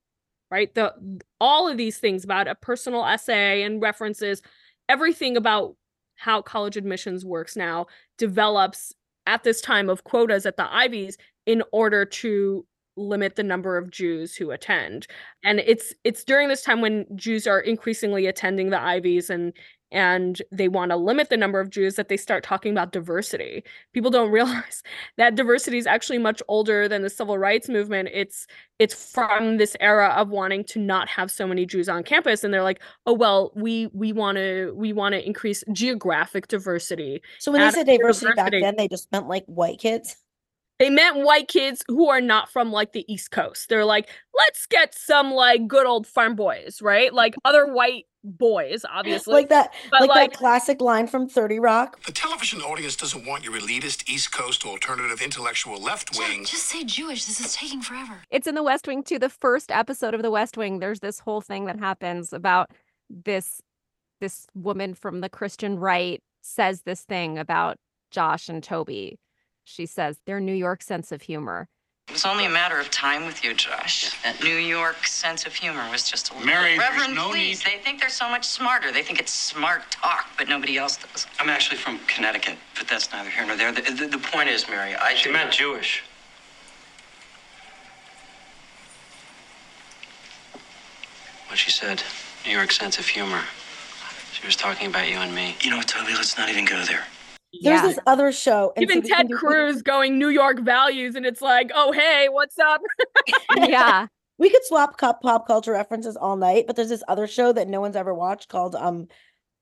right? The all of these things about a personal essay and references everything about how college admissions works now develops at this time of quotas at the ivies in order to limit the number of Jews who attend. And it's it's during this time when Jews are increasingly attending the Ivies and and they want to limit the number of Jews that they start talking about diversity. People don't realize that diversity is actually much older than the civil rights movement. It's it's from this era of wanting to not have so many Jews on campus and they're like, "Oh well, we we want to we want to increase geographic diversity." so when they said diversity back then they just meant like white kids They meant white kids who are not from like the East Coast. They're like, let's get some like good old farm boys, right? Like other white boys, obviously. like that But like, like, that classic line from 30 rock The television audience doesn't want your elitist East Coast alternative intellectual left wing. Just say Jewish. This is taking forever. It's in the West Wing too. The first episode of the West Wing, there's this whole thing that happens about this this woman from the Christian right says this thing about Josh and Toby. She says their New York sense of humor. It was only a matter of time with you, Josh. That New York sense of humor was just a little. Mary, Reverend, no please. They think they're so much smarter. They think it's smart talk, but nobody else does. I'm actually from Connecticut, but that's neither here nor there. The, the, the point is, Mary, I she meant Jewish. What she said New York sense of humor, she was talking about you and me. You know what, Toby? Let's not even go there. There's this other show and even so we can Ted do- Cruz going New York values, and it's like, oh hey, what's up? Yeah. we could swap cup pop culture references all night but there's this other show that no one's ever watched called um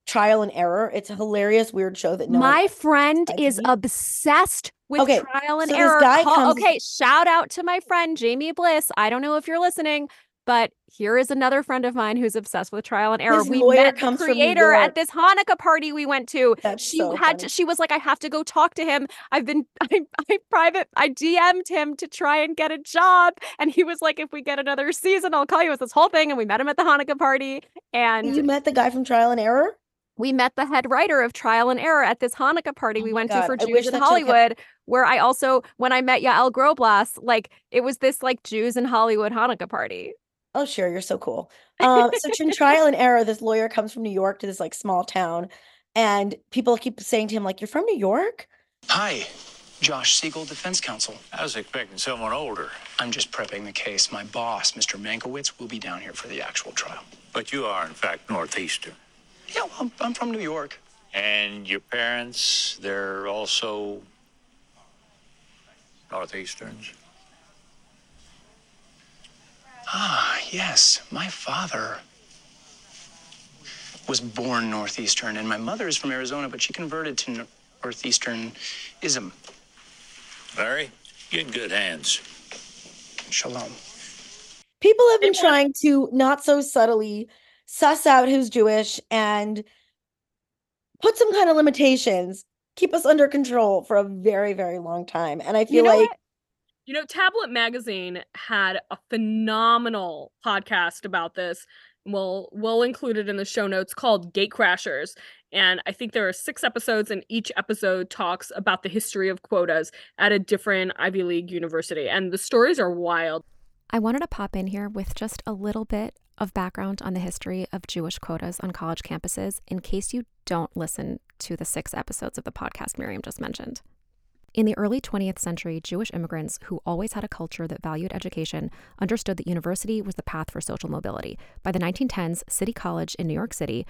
trial and error it's a hilarious weird show that no one- my friend is obsessed with Okay, trial and so this error. guy Call- comes- okay, shout out to my friend Jamie Bliss. I don't know if you're listening, but here is another friend of mine who's obsessed with trial and error. His we met the comes from New creator at this Hanukkah party we went to. That's she so had to, she was like, I have to go talk to him. I've been I, I private I DM'd him to try and get a job. And he was like, if we get another season, I'll call you. It was this whole thing. And we met him at the Hanukkah party. And you met the guy from trial and error we met the head writer of Trial and Error at this Hanukkah party oh we Oh my went God, to for Jews in that show kept- Hollywood, where I also, when I met Yael Groblas, like it was this like Jews in Hollywood Hanukkah party. Oh, sure, you're so cool. Um, so in trial and error, this lawyer comes from New York to this like small town, and people keep saying to him, like, "You're from New York?" Hi, Josh Siegel, defense counsel. I was expecting someone older. I'm just prepping the case. My boss, Mr. Mankiewicz, will be down here for the actual trial. But you are, in fact, Northeastern. Yeah, well, I'm, I'm from New York. And your parents, they're also Northeasterns? Ah, yes. My father was born Northeastern, and my mother is from Arizona, but she converted to Nor- Northeasternism. Larry, you're in good hands. Shalom. People have been trying to not so subtly suss out who's Jewish and put some kind of limitations, keep us under control for a very, very long time. And I feel You know like what? You know, Tablet Magazine had a phenomenal podcast about this. We'll we'll include it in the show notes called Gate Crashers. And I think there are six episodes, and each episode talks about the history of quotas at a different Ivy League university. And the stories are wild. I wanted to pop in here with just a little bit of background on the history of Jewish quotas on college campuses in case you don't listen to the six episodes of the podcast Miriam just mentioned. In the early 20th century, Jewish immigrants who always had a culture that valued education understood that university was the path for social mobility. By the 1910s, City College in New York City,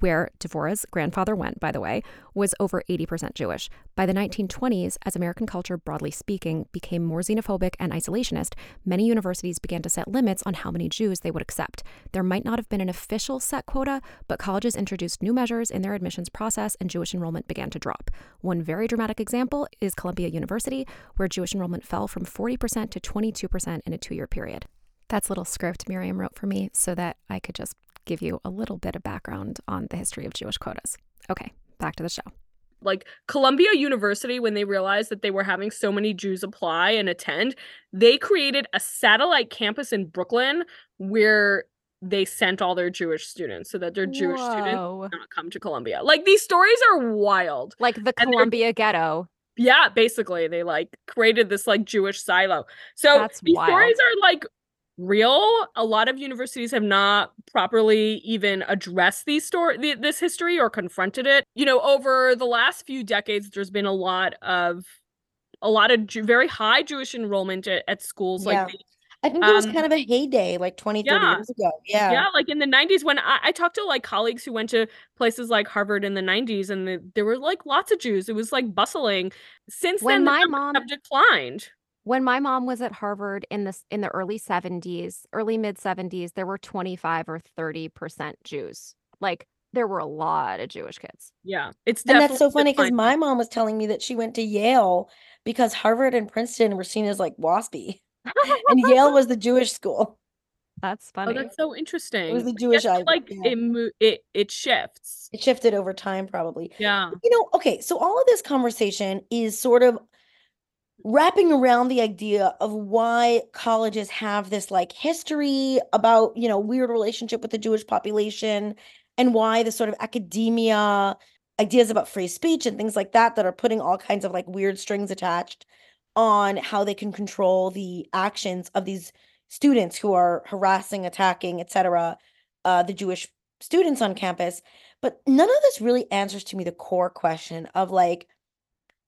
where Devorah's grandfather went, by the way, was over 80% Jewish. By the 1920s, as American culture, broadly speaking, became more xenophobic and isolationist, many universities began to set limits on how many Jews they would accept. There might not have been an official set quota, but colleges introduced new measures in their admissions process and Jewish enrollment began to drop. One very dramatic example is Columbia University, where Jewish enrollment fell from 40% to 22% in a two year period. That's a little script Miriam wrote for me so that I could just give you a little bit of background on the history of Jewish quotas. Okay, back to the show. Like Columbia University, when they realized that they were having so many Jews apply and attend, they created a satellite campus in Brooklyn where they sent all their Jewish students so that their Jewish students Whoa. would not come to Columbia. Like these stories are wild. Like the And Columbia ghetto. Yeah, basically they like created this like Jewish silo. So That's these wild. stories are like real. A lot of universities have not properly even addressed these story th- this history or confronted it. You know, over the last few decades there's been a lot of a lot of Jew- very high Jewish enrollment at, at schools Yeah. like I think it was um, kind of a heyday like 20, 30 years ago. Yeah. Yeah, like in the 90s when I, I talked to like colleagues who went to places like Harvard in the 90s and the, there were like lots of Jews. It was like bustling. Since When then, my mom- have declined. When my mom was at Harvard in the in the early 70s, early mid 70s, there were 25 or 30% Jews. Like there were a lot of Jewish kids. Yeah, it's And that's so funny because my mom was telling me that she went to Yale because Harvard and Princeton were seen as like waspy. and Yale was the Jewish school. That's Oh, funny. that's so interesting. Was the Jewish guess, Ivy, like yeah. it mo- it it shifts. It shifted over time, probably. Yeah. You know, okay, so all of this conversation is sort of wrapping around the idea of why colleges have this like history about, you know, weird relationship with the Jewish population and why the sort of academia ideas about free speech and things like that that are putting all kinds of like weird strings attached on how they can control the actions of these students who are harassing, attacking, etc., uh, the Jewish students on campus. But none of this really answers to me the core question of like,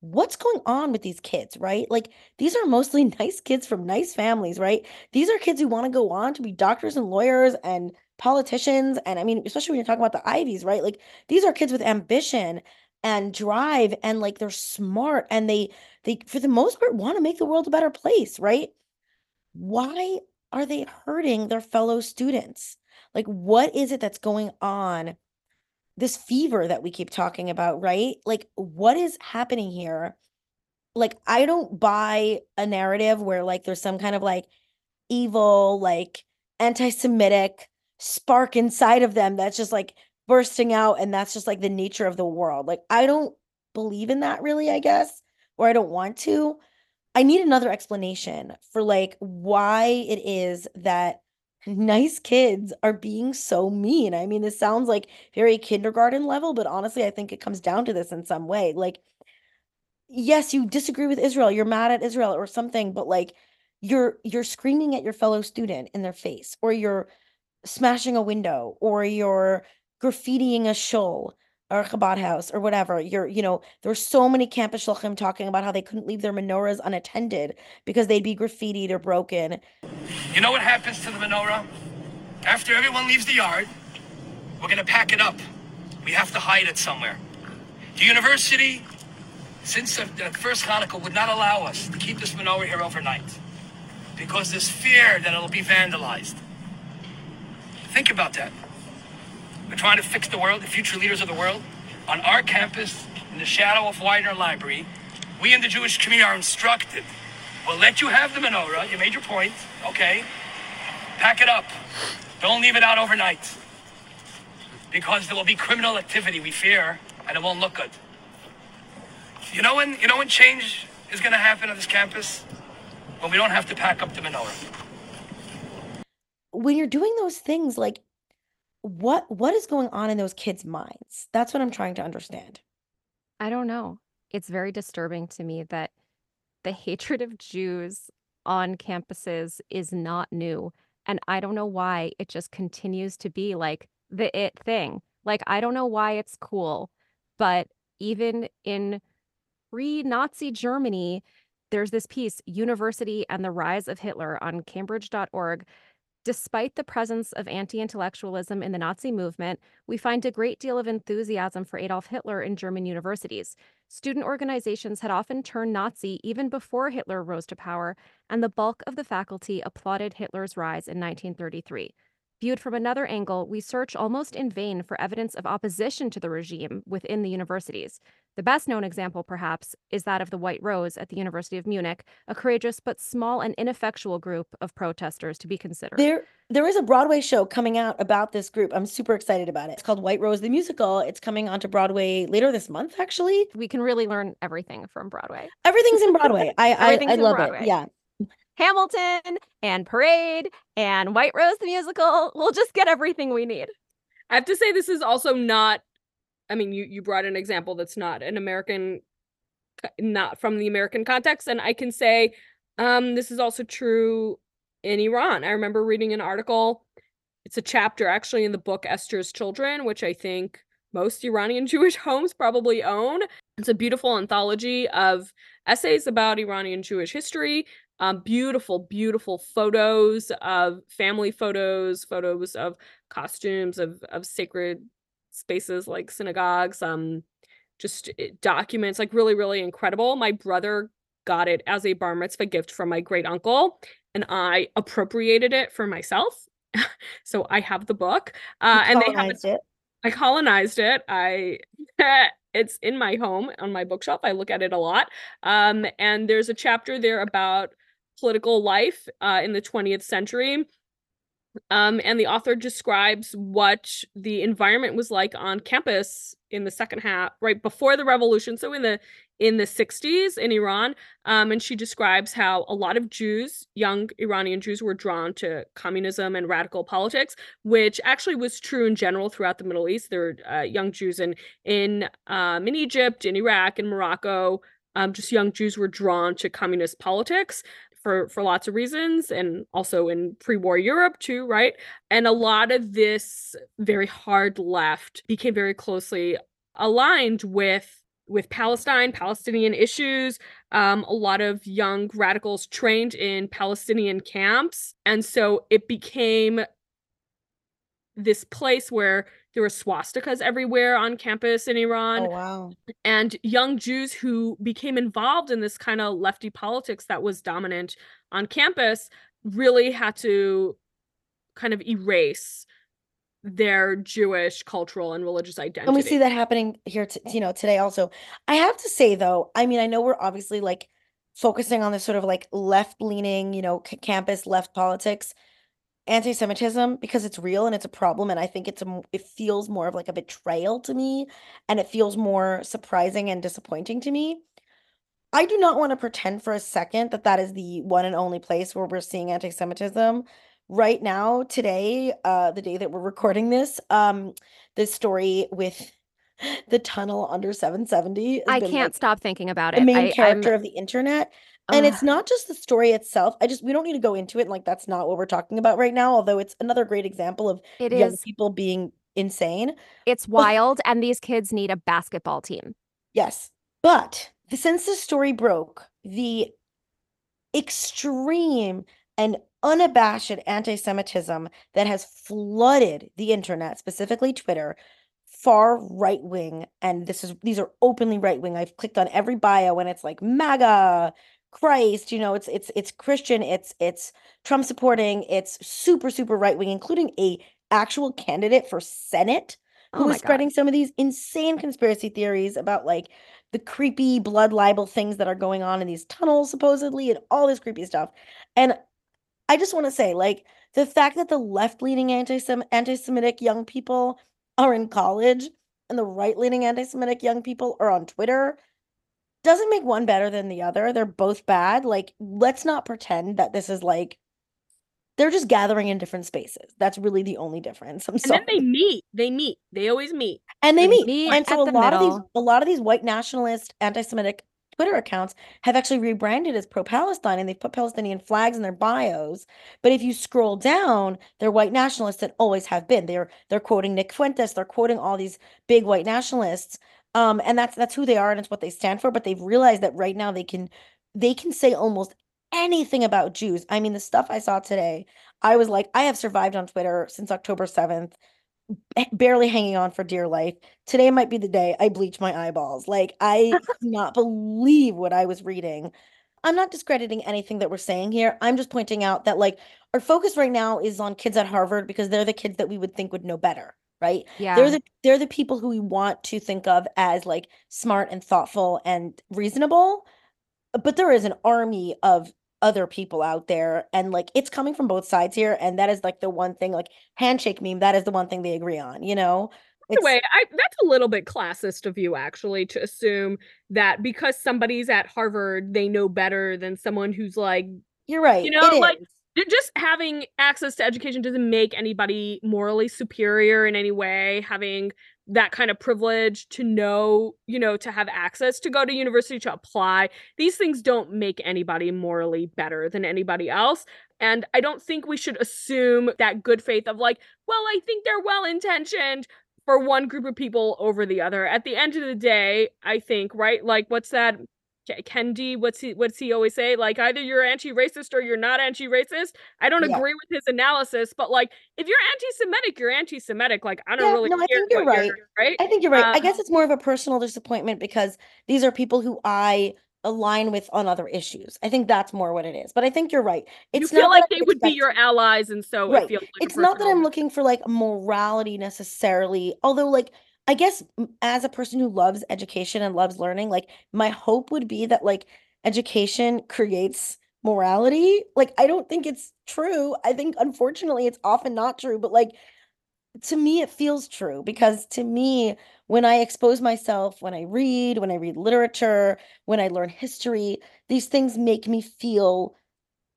what's going on with these kids, right? Like, these are mostly nice kids from nice families, right? These are kids who want to go on to be doctors and lawyers and politicians. And I mean, especially when you're talking about the Ivies, right? Like, these are kids with ambition and drive and like they're smart and they they for the most part want to make the world a better place right why are they hurting their fellow students like what is it that's going on this fever that we keep talking about right? Like what is happening here? Like i don't buy a narrative where like there's some kind of like evil like anti-semitic spark inside of them that's just like bursting out and that's just like the nature of the world. Like i don't believe in that really i guess or i don't want to. I need another explanation for like why it is that nice kids are being so mean i mean this sounds like very kindergarten level but honestly i think it comes down to this in some way like yes you disagree with israel you're mad at israel or something but like you're you're screaming at your fellow student in their face or you're smashing a window or you're graffitiing a shul or Chabad house or whatever. You're, you know, there's so many campus shluchim talking about how they couldn't leave their menorahs unattended because they'd be graffitied or broken. You know what happens to the menorah? After everyone leaves the yard, we're gonna pack it up. We have to hide it somewhere. The university, since the, the first Hanukkah, would not allow us to keep this menorah here overnight because there's fear that it'll be vandalized. Think about that. We're trying to fix the world, the future leaders of the world. On our campus, in the shadow of Widener Library, we in the Jewish community are instructed. We'll let you have the menorah. You made your point. Okay. Pack it up. Don't leave it out overnight. Because there will be criminal activity, we fear, and it won't look good. You know when you know when change is gonna happen on this campus? When we don't have to pack up the menorah. When you're doing those things, like what what is going on in those kids' minds? That's what I'm trying to understand. I don't know. It's very disturbing to me that the hatred of Jews on campuses is not new. And I don't know why it just continues to be like the it thing. Like, I don't know why it's cool, but even in pre Nazi Germany, there's this piece, University and the Rise of Hitler on Cambridge.org. Despite the presence of anti intellectualism in the Nazi movement, we find a great deal of enthusiasm for Adolf Hitler in German universities. Student organizations had often turned Nazi even before Hitler rose to power, and the bulk of the faculty applauded Hitler's rise in 1933. Viewed from another angle, we search almost in vain for evidence of opposition to the regime within the universities. The best known example, perhaps, is that of the White Rose at the University of Munich, a courageous but small and ineffectual group of protesters to be considered. There there is a Broadway show coming out about this group. I'm super excited about it. It's called White Rose the Musical. It's coming onto Broadway later this month, actually. We can really learn everything from Broadway. Everything's in Broadway. I I, I love Broadway. it. Yeah. Hamilton and Parade and White Rose the musical. We'll just get everything we need. I have to say this is also not I mean you you brought an example that's not an American not from the American context and I can say um this is also true in Iran. I remember reading an article it's a chapter actually in the book Esther's Children which I think most Iranian Jewish homes probably own. It's a beautiful anthology of essays about Iranian Jewish history um, beautiful, beautiful photos of family photos, photos of costumes of of sacred spaces like synagogues, um, just uh, documents, like really, really incredible. My brother got it as a bar mitzvah gift from my great uncle, and I appropriated it for myself. so I have the book, uh, and they have it. I colonized it. I it's in my home on my bookshelf. I look at it a lot. Um, and there's a chapter there about political life uh, in the 20th century. Um, and the author describes what the environment was like on campus in the second half, right before the revolution. So in the in the 60s in Iran, um, and she describes how a lot of Jews, young Iranian Jews, were drawn to communism and radical politics, which actually was true in general throughout the Middle East. There were uh, young Jews in in um, in Egypt, in Iraq, in Morocco. Um, just young Jews were drawn to communist politics for for lots of reasons and also in pre-war Europe too, right? And a lot of this very hard left became very closely aligned with with Palestine, Palestinian issues. Um, a lot of young radicals trained in Palestinian camps, and so it became this place where there were swastikas everywhere on campus in Iran Oh wow. and young Jews who became involved in this kind of lefty politics that was dominant on campus really had to kind of erase their Jewish cultural and religious identity. And we see that happening here, t- you know, today also. I have to say though, I mean, I know we're obviously like focusing on this sort of like left-leaning, you know, c- campus left politics, anti-Semitism because it's real and it's a problem, and I think it's a it feels more of like a betrayal to me, and it feels more surprising and disappointing to me. I do not want to pretend for a second that that is the one and only place where we're seeing anti-Semitism. Right now, today, uh, the day that we're recording this, um, this story with the tunnel under 770 I can't like stop thinking about it the main I, I'm character of the internet. And it's not just the story itself. I just we don't need to go into it. Like that's not what we're talking about right now. Although it's another great example of It young is. people being insane. It's wild, and these kids need a basketball team. Yes. But the, since the story broke, the extreme and unabashed anti-Semitism that has flooded the internet, specifically Twitter, far right wing, and this is these are openly right wing. I've clicked on every bio and it's like MAGA, Christ, you know, it's it's it's Christian, it's it's Trump supporting, it's super super right wing, including a actual candidate for Senate who Oh is God. spreading some of these insane conspiracy theories about like the creepy blood libel things that are going on in these tunnels supposedly and all this creepy stuff. And I just want to say like the fact that the left-leaning anti-Sem- anti-Semitic young people are in college and the right-leaning anti-Semitic young people are on Twitter doesn't make one better than the other. They're both bad. Like let's not pretend that this is like they're just gathering in different spaces. That's really the only difference. I'm And sorry. then they meet. They meet. They always meet. And they They meet. meet And so a lot of these a lot of these white nationalist anti-Semitic Twitter accounts have actually rebranded as pro-Palestine and they've put Palestinian flags in their bios. But if you scroll down, they're white nationalists that always have been. They're they're quoting Nick Fuentes, they're quoting all these big white nationalists. Um, and that's that's who they are and it's what they stand for. But they've realized that right now they can they can say almost anything about Jews. I mean, the stuff I saw today, I was like, I have survived on Twitter since October 7th barely hanging on for dear life. Today might be the day I bleach my eyeballs. Like I cannot believe what I was reading. I'm not discrediting anything that we're saying here. I'm just pointing out that like our focus right now is on kids at Harvard because they're the kids that we would think would know better, right? Yeah. They're the they're the people who we want to think of as like smart and thoughtful and reasonable. But there is an army of other people out there and like it's coming from both sides here and that is like the one thing like handshake meme that is the one thing they agree on you know By the way, I, that's a little bit classist of you, actually, to assume that because somebody's at Harvard, they know better than someone who's like, you're right you know, like is. Ju- just having access to education doesn't make anybody morally superior in any way. Having that kind of privilege to know, you know, to have access to go to university to apply, these things don't make anybody morally better than anybody else. And I don't think we should assume that good faith of like, well, I think they're well intentioned for one group of people over the other. At the end of the day, I think, right? Like, what's that? Ke- Kendi, what's he? What's he always say? Like, either you're anti-racist or you're not anti-racist. I don't Yeah. agree with his analysis, but like, if you're anti-Semitic, you're anti-Semitic. Like, I don't Yeah, really no, I think you're right. right? I think you're right. I Um, guess it's more of a personal disappointment because these are people who I align with on other issues. I think that's more what it is. But I think you're right. you It's feel not like I they would be your allies, and so right. it feels like it's not that I'm looking for like morality necessarily, although like I guess as a person who loves education and loves learning, like my hope would be that like education creates morality. Like I don't think it's true. I think unfortunately it's often not true, but like to me it feels true because to me when I expose myself, when I read, when I read literature, when I learn history, these things make me feel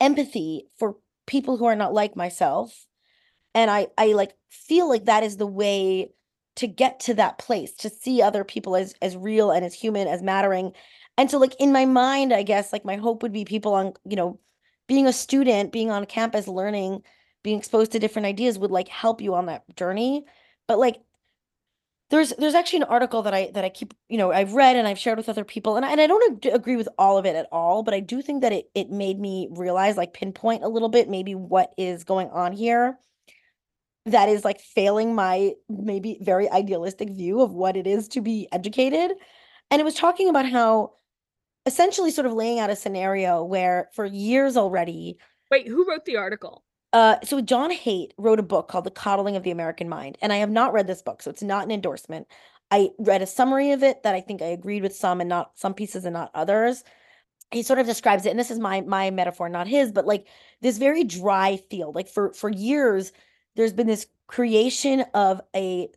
empathy for people who are not like myself and i i like feel like that is the way to get to that place to see other people as as real and as human as mattering. And so like in my mind i guess like my hope would be people on you know being a student being on campus learning being exposed to different ideas would like help you on that journey. But like there's there's actually an article that I that I keep you know I've read and I've shared with other people and I, and I don't ag- agree with all of it at all but I do think that it it made me realize like pinpoint a little bit maybe what is going on here that is like failing my maybe very idealistic view of what it is to be educated and it was talking about how essentially sort of laying out a scenario where for years already Wait, who wrote the article? uh, so John Haidt wrote a book called The Coddling of the American Mind, and I have not read this book, so it's not an endorsement. I read a summary of it that I think I agreed with some and not some pieces and not others. He sort of describes it, and this is my my metaphor, not his, but like this very dry field. Like for for years, there's been this creation of a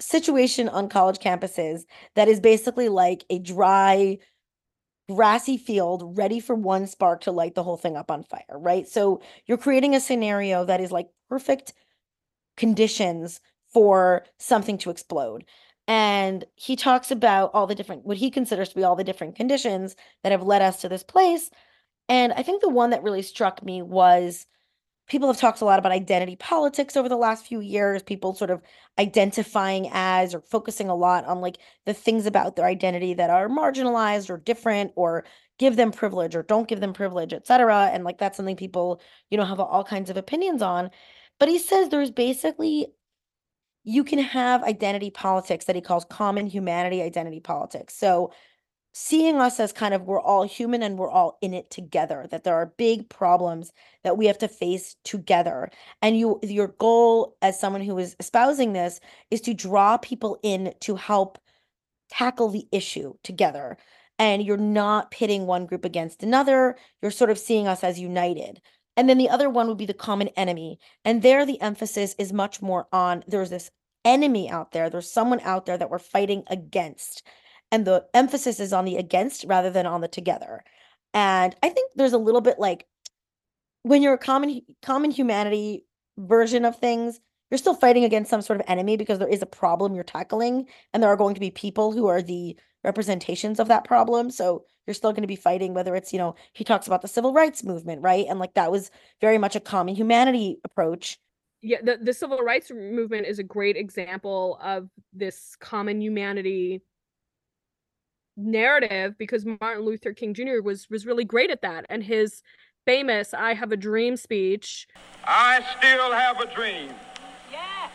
situation on college campuses that is basically like a dry grassy field ready for one spark to light the whole thing up on fire, right? So you're creating a scenario that is like perfect conditions for something to explode. And he talks about all the different, what he considers to be all the different conditions that have led us to this place. And I think the one that really struck me was people have talked a lot about identity politics over the last few years, people sort of identifying as or focusing a lot on like the things about their identity that are marginalized or different or give them privilege or don't give them privilege, etc. And like that's something people, you know, have all kinds of opinions on. But he says there's basically you can have identity politics that he calls common humanity identity politics. So seeing us as kind of we're all human and we're all in it together that there are big problems that we have to face together. And you your goal as someone who is espousing this is to draw people in to help tackle the issue together. And you're not pitting one group against another. You're sort of seeing us as united. And then the other one would be the common enemy. And there the emphasis is much more on there's this enemy out there. There's someone out there that we're fighting against and the emphasis is on the against rather than on the together. And I think there's a little bit like when you're a common common humanity version of things, you're still fighting against some sort of enemy because there is a problem you're tackling and there are going to be people who are the representations of that problem. So you're still going to be fighting whether it's, you know, he talks about the civil rights movement, right? And like that was very much a common humanity approach. Yeah, the, the civil rights movement is a great example of this common humanity narrative because Martin Luther King Jr. was was really great at that and his famous I have a dream speech. I still have a dream. Yeah.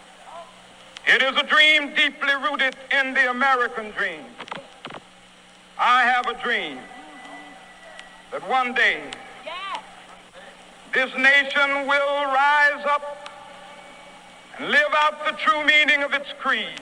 It is a dream deeply rooted in the American dream. I have a dream that one day this nation will rise up and live out the true meaning of its creed.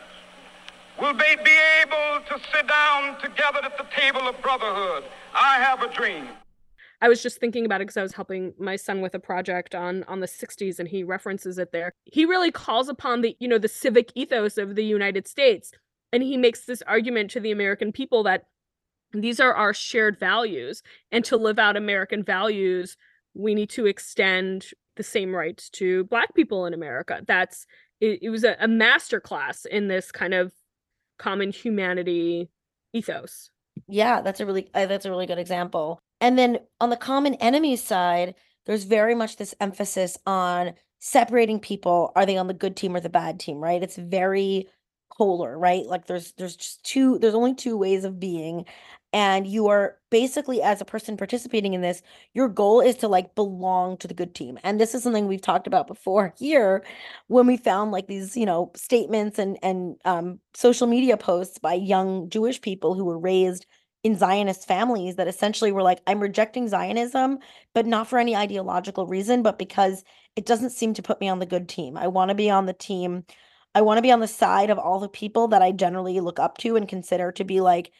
will they be able to sit down together at the table of brotherhood? I have a dream. I was just thinking about it because I was helping my son with a project on on the 60s and he references it there. He really calls upon the, you know, the civic ethos of the United States and he makes this argument to the American people that these are our shared values and to live out American values, we need to extend the same rights to black people in America. That's it, it was a, a master class in this kind of common humanity ethos. Yeah, that's a really uh, that's a really good example. And then on the common enemy side, there's very much this emphasis on separating people. Are they on the good team or the bad team, right? It's very polar, right? Like there's there's just two there's only two ways of being and you are basically as a person participating in this your goal is to like belong to the good team and this is something we've talked about before here when we found like these you know statements and and um, social media posts by young jewish people who were raised in zionist families that essentially were like i'm rejecting zionism but not for any ideological reason but because it doesn't seem to put me on the good team. I want to be on the team. I want to be on the side of all the people that i generally look up to and consider to be like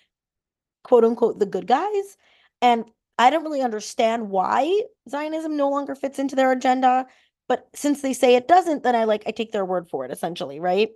quote unquote the good guys. And I don't really understand why Zionism no longer fits into their agenda. But since they say it doesn't, then I like I take their word for it essentially, right?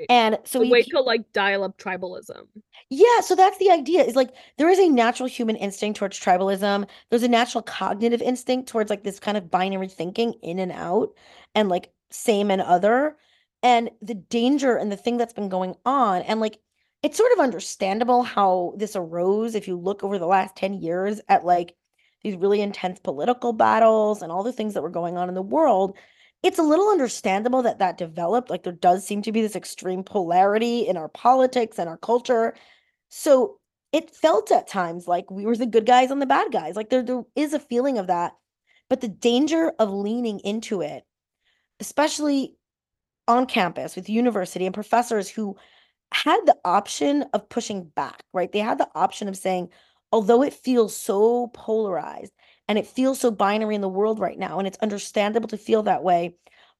Eh, and so we wait to like dial up tribalism. Yeah, so that's the idea. Is like there is a natural human instinct towards tribalism. There's a natural cognitive instinct towards like this kind of binary thinking in and out and like same and other. And the danger and the thing that's been going on, and like it's sort of understandable how this arose if you look over the last 10 years at like these really intense political battles and all the things that were going on in the world. It's a little understandable that that developed like there does seem to be this extreme polarity in our politics and our culture. So it felt at times like we were the good guys and the bad guys like there, there is a feeling of that. But the danger of leaning into it especially on campus with university and professors who had the option of pushing back, right? They had the option of saying, although it feels so polarized and it feels so binary in the world right now, and it's understandable to feel that way,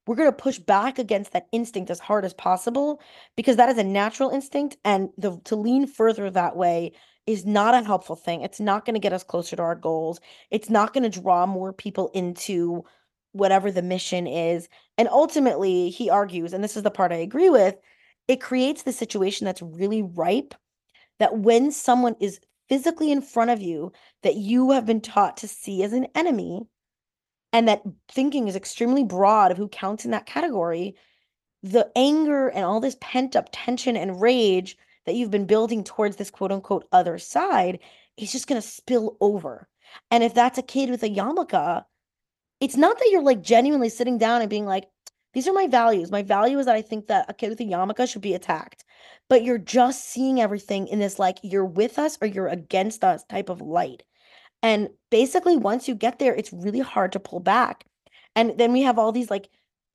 we're going to push back against that instinct as hard as possible because that is a natural instinct. And the, to lean further that way is not a helpful thing. It's not going to get us closer to our goals. It's not going to draw more people into whatever the mission is. And ultimately, he argues, and this is the part I agree with, it creates the situation that's really ripe that when someone is physically in front of you that you have been taught to see as an enemy and that thinking is extremely broad of who counts in that category the anger and all this pent up tension and rage that you've been building towards this quote unquote other side is just going to spill over. And if that's a kid with a yarmulke it's not that you're like genuinely sitting down and being like these are my values. My value is that I think that a kid with a yarmulke should be attacked. But you're just seeing everything in this like you're with us or you're against us type of light. And basically, once you get there, it's really hard to pull back. And then we have all these like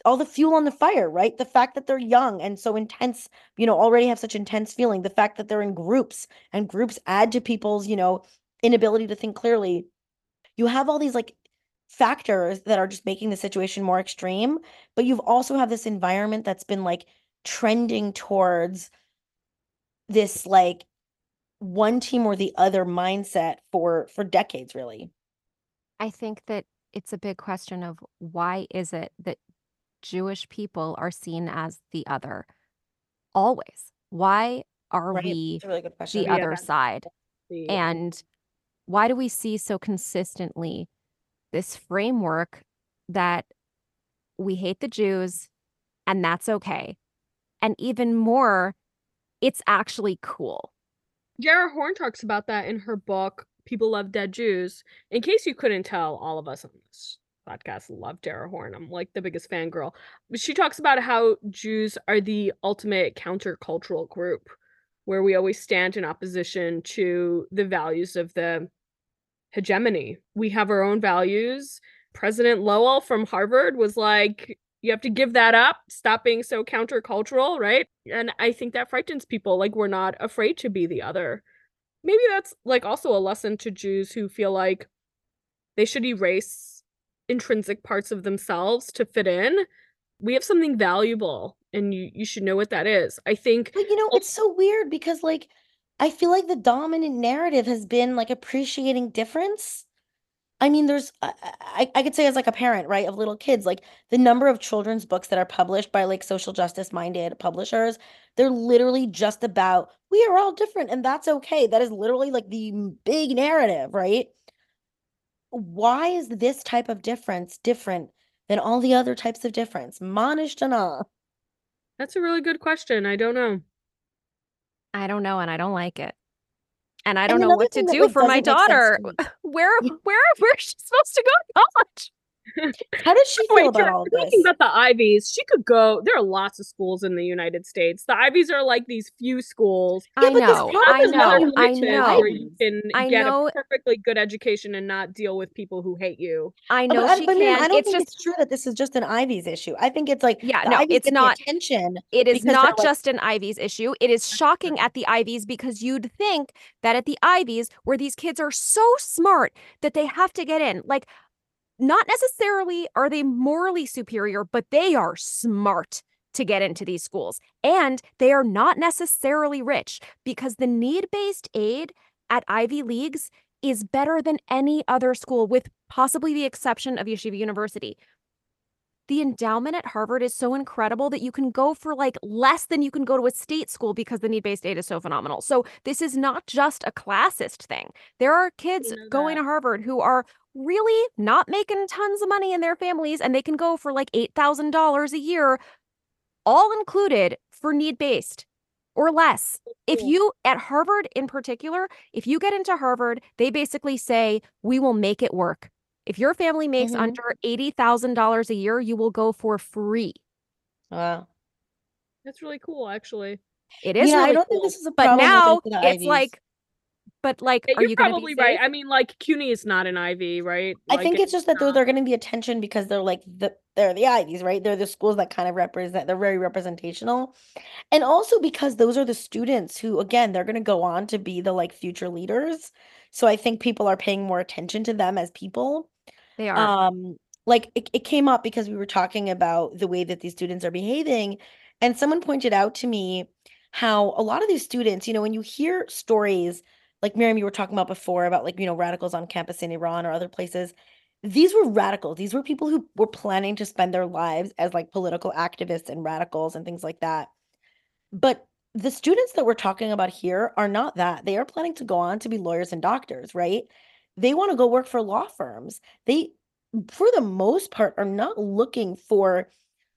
all the fuel on the fire, right? The fact that they're young and so intense, you know, already have such intense feeling. The fact that they're in groups and groups add to people's, you know, inability to think clearly. You have all these like factors that are just making the situation more extreme but you've also have this environment that's been like trending towards this like one team or the other mindset for for decades really. I think that it's a big question of why is it that Jewish people are seen as the other always? Why are right. we really the Yeah, other side? the And why do we see so consistently this framework that we hate the Jews and that's okay? And even more, it's actually cool. Dara Horn talks about that in her book, People Love Dead Jews. In case you couldn't tell, all of us on this podcast love Dara Horn. I'm like the biggest fangirl. She talks about how Jews are the ultimate countercultural group, where we always stand in opposition to the values of the hegemony. We have our own values. President Lowell from Harvard was like, you have to give that up, stop being so countercultural, right? And I think that frightens people. Like, we're not afraid to be the other. Maybe that's like also a lesson to Jews who feel like they should erase intrinsic parts of themselves to fit in. We have something valuable and you, you should know what that is. I think But you know, it's so weird because like I feel like the dominant narrative has been like appreciating difference. I mean, there's I, I could say as like a parent, right, of little kids, like the number of children's books that are published by like social justice minded publishers, they're literally just about we are all different and that's okay. That is literally like the big narrative, right? Why is this type of difference different than all the other types of difference? Manishtana. that's a really good question. I don't know. I don't know and I don't like it. And I don't know what to do for my doesn't make sense daughter. to. Where where where's she supposed to go to college? How does she feel Wait, about all of we're talking this? about the Ivies. She could go. There are lots of schools in the United States. The Ivies are like these few schools. Yeah, I but know. I know. I know. where you can I get know a perfectly good education and not deal with people who hate you. I Uh, But, know she but Miriam, I can. don't It's think just it's true that this is just an Ivies issue. I think it's like yeah, the no, Ivies it's not attention It is because they're not like, just an Ivies issue. It is shocking at the Ivies because you'd think that at the Ivies, where these kids are so smart that they have to get in, like, not necessarily are they morally superior, but they are smart to get into these schools. And they are not necessarily rich because the need based aid at Ivy Leagues is better than any other school, with possibly the exception of Yeshiva University the endowment at Harvard is so incredible that you can go for like less than you can go to a state school because the need based aid is so phenomenal. So, this is not just a classist thing. There are kids know going to Harvard who are really not making tons of money in their families and they can go for like $8,000 a year, all included for need based or less. If you, at Harvard in particular, if you get into Harvard, they basically say, we will make it work. If your family makes Mhm. under $80,000 a year, you will go for free. wow. That's really cool, actually. It is Yeah, I don't cool. think this is a problem. but now with, it's Ivies. like, but like, Yeah, are you're you probably be right. I mean, like CUNY is not an Ivy, right? I Like think it's just that they're not. they're getting the attention because they're like the they're the Ivies, right? They're the schools that kind of represent they're very representational. And also because those are the students who again, they're going to go on to be the like future leaders. So I think people are paying more attention to them as people. They are. Um like it, it came up because we were talking about the way that these students are behaving and someone pointed out to me how a lot of these students, you know, when you hear stories like Miriam you were talking about before about like, you know, radicals on campus in Iran or other places, these were radicals. These were people who were planning to spend their lives as like political activists and radicals and things like that. But the students that we're talking about here are not that. They are planning to go on to be lawyers and doctors, right? They want to go work for law firms. They, for the most part, are not looking for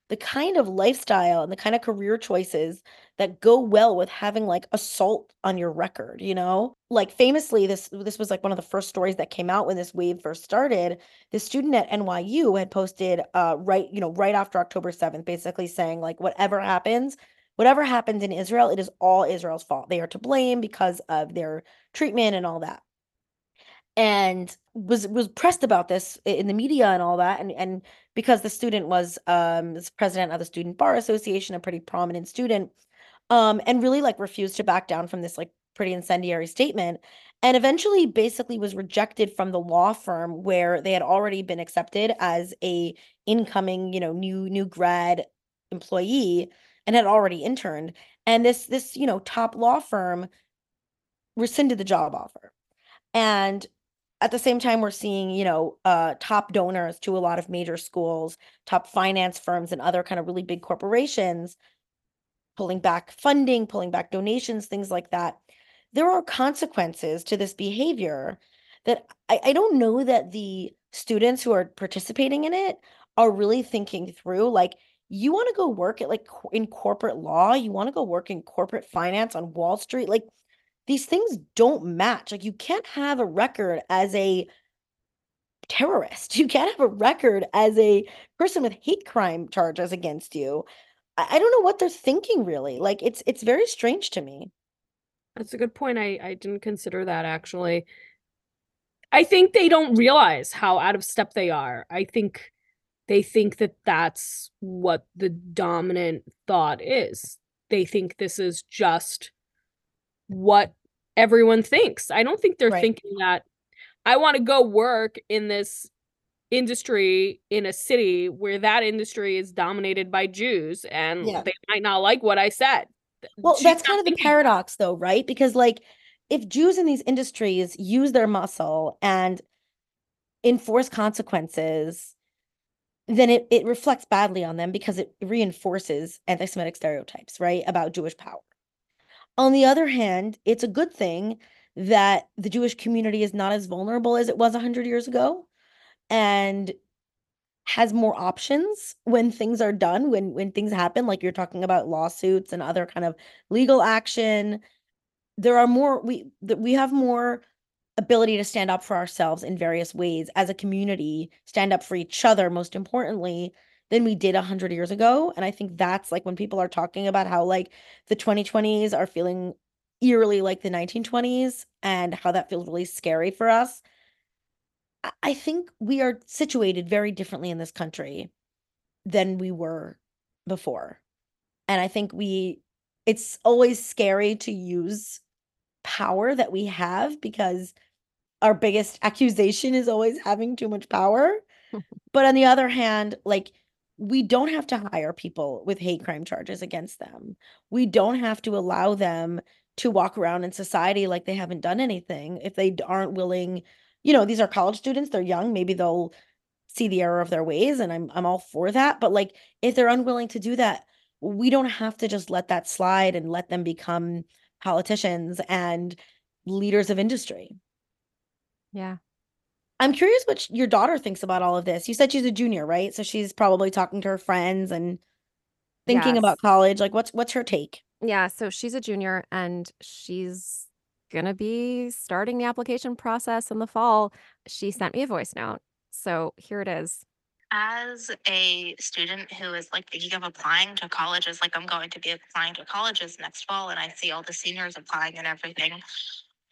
the kind of lifestyle and the kind of career choices that go well with having like assault on your record, you know? Like famously this this was like one of the first stories that came out when this wave first started. The student at NYU had posted uh right, you know, right after October 7th basically saying like whatever happens, whatever happens in Israel, it is all Israel's fault. They are to blame because of their treatment and all that and was was pressed about this in the media and all that and and because the student was um president of the student bar association a pretty prominent student um and really like refused to back down from this like pretty incendiary statement and eventually basically was rejected from the law firm where they had already been accepted as a incoming you know new new grad employee and had already interned and this this you know top law firm rescinded the job offer. And at the same time we're seeing you know uh, top donors to a lot of major schools top finance firms and other kind of really big corporations pulling back funding pulling back donations things like that. There are consequences to this behavior that I, I don't know that the students who are participating in it are really thinking through like you want to go work at like in corporate law? You want to go work in corporate finance on wall street? Like these things don't match. Like you can't have a record as a terrorist. You can't have a record as a person with hate crime charges against you. I, I don't know what they're thinking really. Like it's it's very strange to me. That's a good point. I I didn't consider that actually. I think they don't realize how out of step they are. I think they think that that's what the dominant thought is. They think this is just what everyone thinks. I don't think they're Right. thinking that I want to go work in this industry in a city where that industry is dominated by Jews and Yeah. they might not like what I said. Well, She's that's kind of the paradox though, right? Because like if Jews in these industries use their muscle and enforce consequences, then it, it reflects badly on them because it reinforces anti-Semitic stereotypes, right? About Jewish power. On the other hand, it's a good thing that the Jewish community is not as vulnerable as it was 100 years ago and has more options when things are done when when things happen like you're talking about lawsuits and other kind of legal action. There are more we we have more ability to stand up for ourselves in various ways as a community stand up for each other most importantly than we did 100 years ago and i think that's like when people are talking about how like the 2020s are feeling eerily like the 1920s and how that feels really scary for us I- I think we are situated very differently in this country than we were before. And I think we, it's always scary to use power that we have because our biggest accusation is always having too much power. but on the other hand, like, we don't have to hire people with hate crime charges against them. We don't have to allow them to walk around in society like they haven't done anything if they aren't willing you know, these are college students, they're young, maybe they'll see the error of their ways and I'm I'm all for that, but like if they're unwilling to do that, we don't have to just let that slide and let them become politicians and leaders of industry. Yeah. I'm curious what sh- your daughter thinks about all of this. You said she's a junior, right? So she's probably talking to her friends and thinking Yes. about college. Like what's what's her take? Yeah, so she's a junior and she's gonna be starting the application process in the fall. She sent me a voice note. So here it is. As a student who is like thinking of applying to colleges, like I'm going to be applying to colleges next fall, and I see all the seniors applying and everything.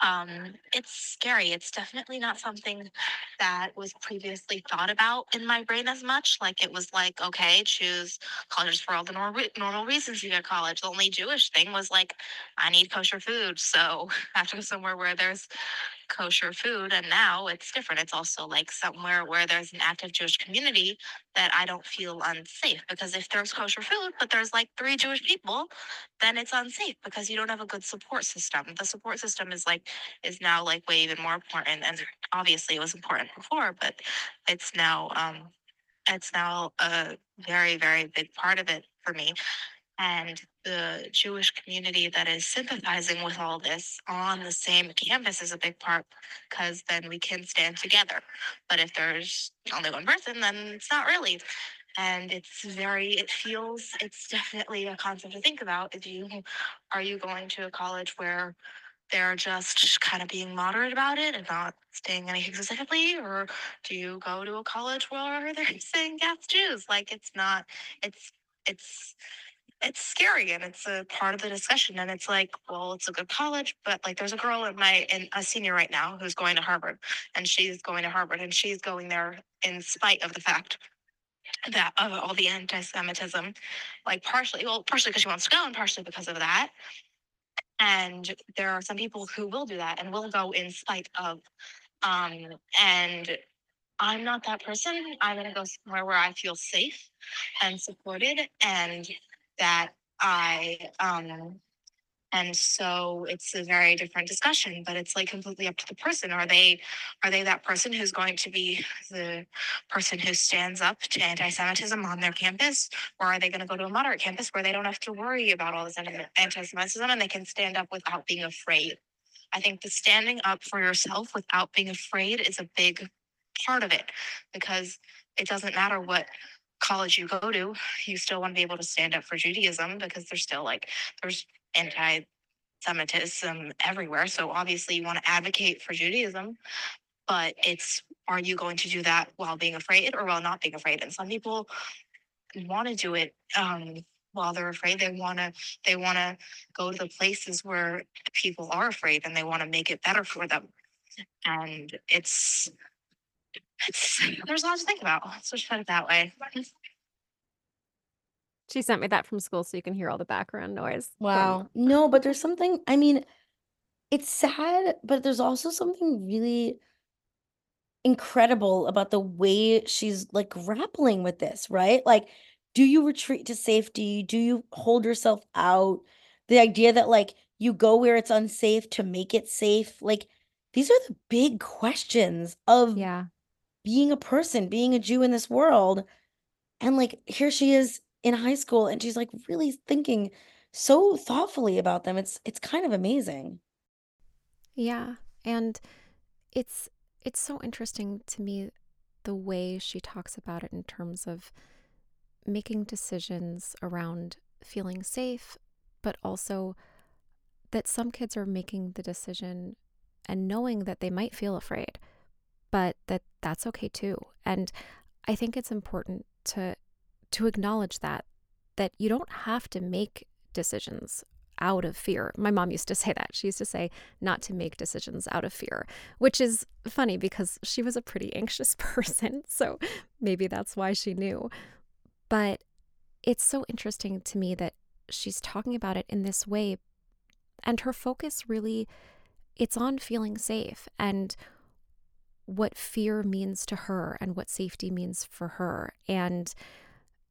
Um, it's scary. It's definitely not something that was previously thought about in my brain as much. Like it was like, okay, choose colleges for all the normal normal reasons you get college. The only Jewish thing was like, I need kosher food, so I have to go somewhere where there's kosher food and now it's different. It's also like somewhere where there's an active jewish community that i don't feel unsafe because if there's kosher food but there's like three jewish people then it's unsafe because you don't have a good support system. The support system is like is now like way even more important and obviously it was important before but it's now um it's now a very very big part of it for me and the Jewish community that is sympathizing with all this on the same campus is a big part because then we can stand together. But if there's only one person, then it's not really. And it's very, it feels, it's definitely a concept to think about. If you are you going to a college where they're just kind of being moderate about it and not saying anything specifically, or do you go to a college where they're saying yes, Jews? Like it's not, it's, it's, it's scary and it's a part of the discussion and it's like well it's a good college but like there's a girl in my in a senior right now who's going to harvard and she's going to harvard and she's going there in spite of the fact that of all the anti-semitism like partially well partially because she wants to go and partially because of that and there are some people who will do that and will go in spite of um and i'm not that person. I'm going to go somewhere where i feel safe and supported and that I um and so it's a very different discussion but it's like completely up to the person. Are they are they that person who's going to be the person who stands up to anti-semitism on their campus or are they going to go to a moderate campus where they don't have to worry about all this anti-semitism and they can stand up without being afraid? I think the standing up for yourself without being afraid is a big part of it because it doesn't matter what college you go to, you still want to be able to stand up for Judaism because there's still like there's anti Semitism everywhere. So obviously you want to advocate for Judaism, but it's are you going to do that while being afraid or while not being afraid? And some people want to do it um, while they're afraid. They want to they want to go to the places where people are afraid and they want to make it better for them. And it's it's there's a lot to think about. Let's just put it that way. She sent me that from school so you can hear all the background noise. from- Wow. No, but there's something, I mean, it's sad, but there's also something really incredible about the way she's like grappling with this, right? Like, do you retreat to safety? Do you hold yourself out? The idea that like you go where it's unsafe to make it safe. Like, these are the big questions of Yeah. Being a person, being a Jew in this world. And like, here she is in high school and she's like really thinking so thoughtfully about them. It's it's kind of amazing. Yeah. And it's it's so interesting to me the way she talks about it in terms of making decisions around feeling safe, but also that some kids are making the decision and knowing that they might feel afraid, but that that's okay too. And I think it's important to to acknowledge that that you don't have to make decisions out of fear. My mom used to say that. She used to say not to make decisions out of fear, which is funny because she was a pretty anxious person. So maybe that's why she knew. But it's so interesting to me that she's talking about it in this way and her focus really it's on feeling safe and what fear means to her and what safety means for her and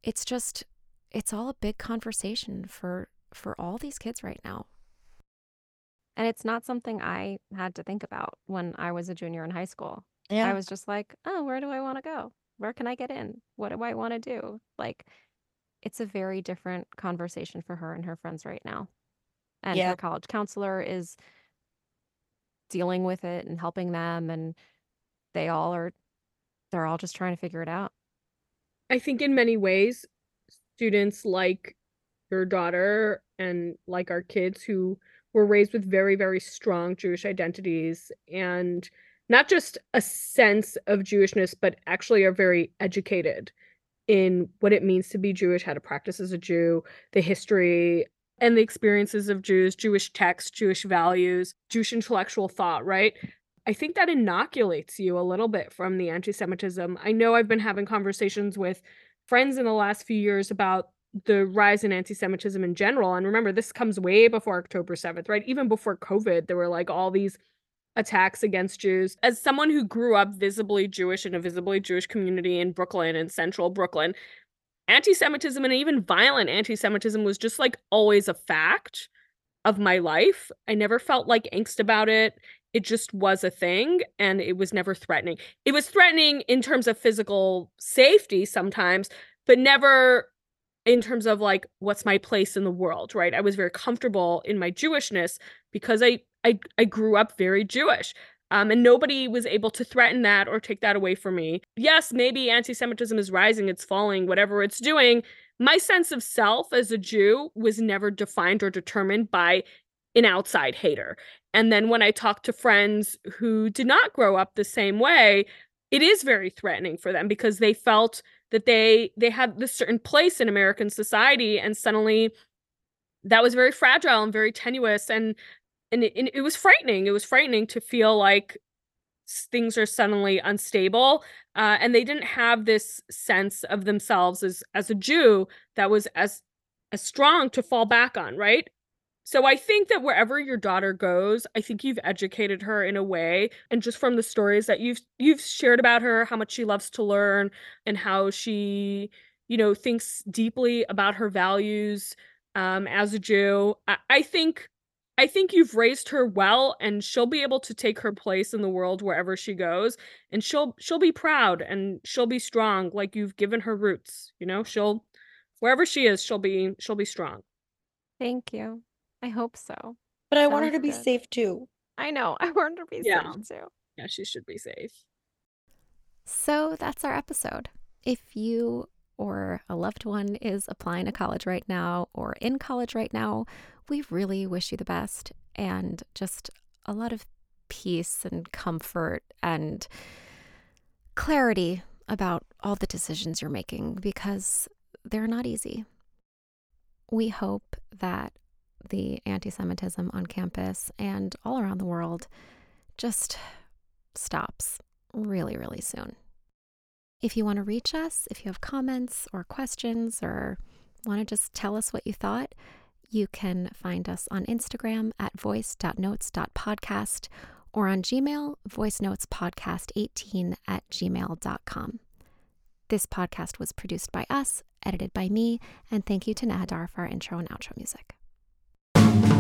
it's just it's all a big conversation for for all these kids right now. And it's not something I had to think about when I was a junior in high school. Yeah. I was just like, "Oh, where do I want to go? Where can I get in? What do I want to do?" Like it's a very different conversation for her and her friends right now. And Yeah. her college counselor is dealing with it and helping them and they all are they're all just trying to figure it out. I think in many ways, students like your daughter and like our kids who were raised with very, very strong Jewish identities and not just a sense of Jewishness, but actually are very educated in what it means to be Jewish, how to practice as a Jew, the history and the experiences of Jews, Jewish texts, Jewish values, Jewish intellectual thought, right? I think that inoculates you a little bit from the anti Semitism. I know I've been having conversations with friends in the last few years about the rise in anti Semitism in general. And remember, this comes way before October 7th, right? Even before COVID, there were like all these attacks against Jews. As someone who grew up visibly Jewish in a visibly Jewish community in Brooklyn and central Brooklyn, anti Semitism and even violent anti Semitism was just like always a fact of my life. I never felt like angst about it. It just was a thing and it was never threatening. It was threatening in terms of physical safety sometimes, but never in terms of like what's my place in the world, right? I was very comfortable in my Jewishness because I I I grew up very Jewish. Um, and nobody was able to threaten that or take that away from me. Yes, maybe anti Semitism is rising, it's falling, whatever it's doing. My sense of self as a Jew was never defined or determined by an outside hater. And then when I talk to friends who did not grow up the same way, it is very threatening for them because they felt that they they had this certain place in American society and suddenly that was very fragile and very tenuous and and it, it was frightening. It was frightening to feel like things are suddenly unstable uh, and they didn't have this sense of themselves as as a jew that was as as strong to fall back on right so i think that wherever your daughter goes i think you've educated her in a way and just from the stories that you've you've shared about her how much she loves to learn and how she you know thinks deeply about her values um, as a jew I, I think I think you've raised her well and she'll be able to take her place in the world wherever she goes and she'll she'll be proud and she'll be strong like you've given her roots, you know? She'll wherever she is, she'll be she'll be strong. Thank you. I hope so. But I want her Sounds to be good. safe too. I know. I want her to be Yeah. safe too. Yeah, she should be safe. So that's our episode. If you or a loved one is applying to college right now or in college right now, we really wish you the best and just a lot of peace and comfort and clarity about all the decisions you're making because they're not easy. We hope that the anti Semitism on campus and all around the world just stops really, really soon. If you want to reach us, if you have comments or questions or want to just tell us what you thought, you can find us on Instagram at voice.notes.podcast or on Gmail, voicenotespodcast18 at gmail.com. This podcast was produced by us, edited by me, and thank you to Nahadar for our intro and outro music you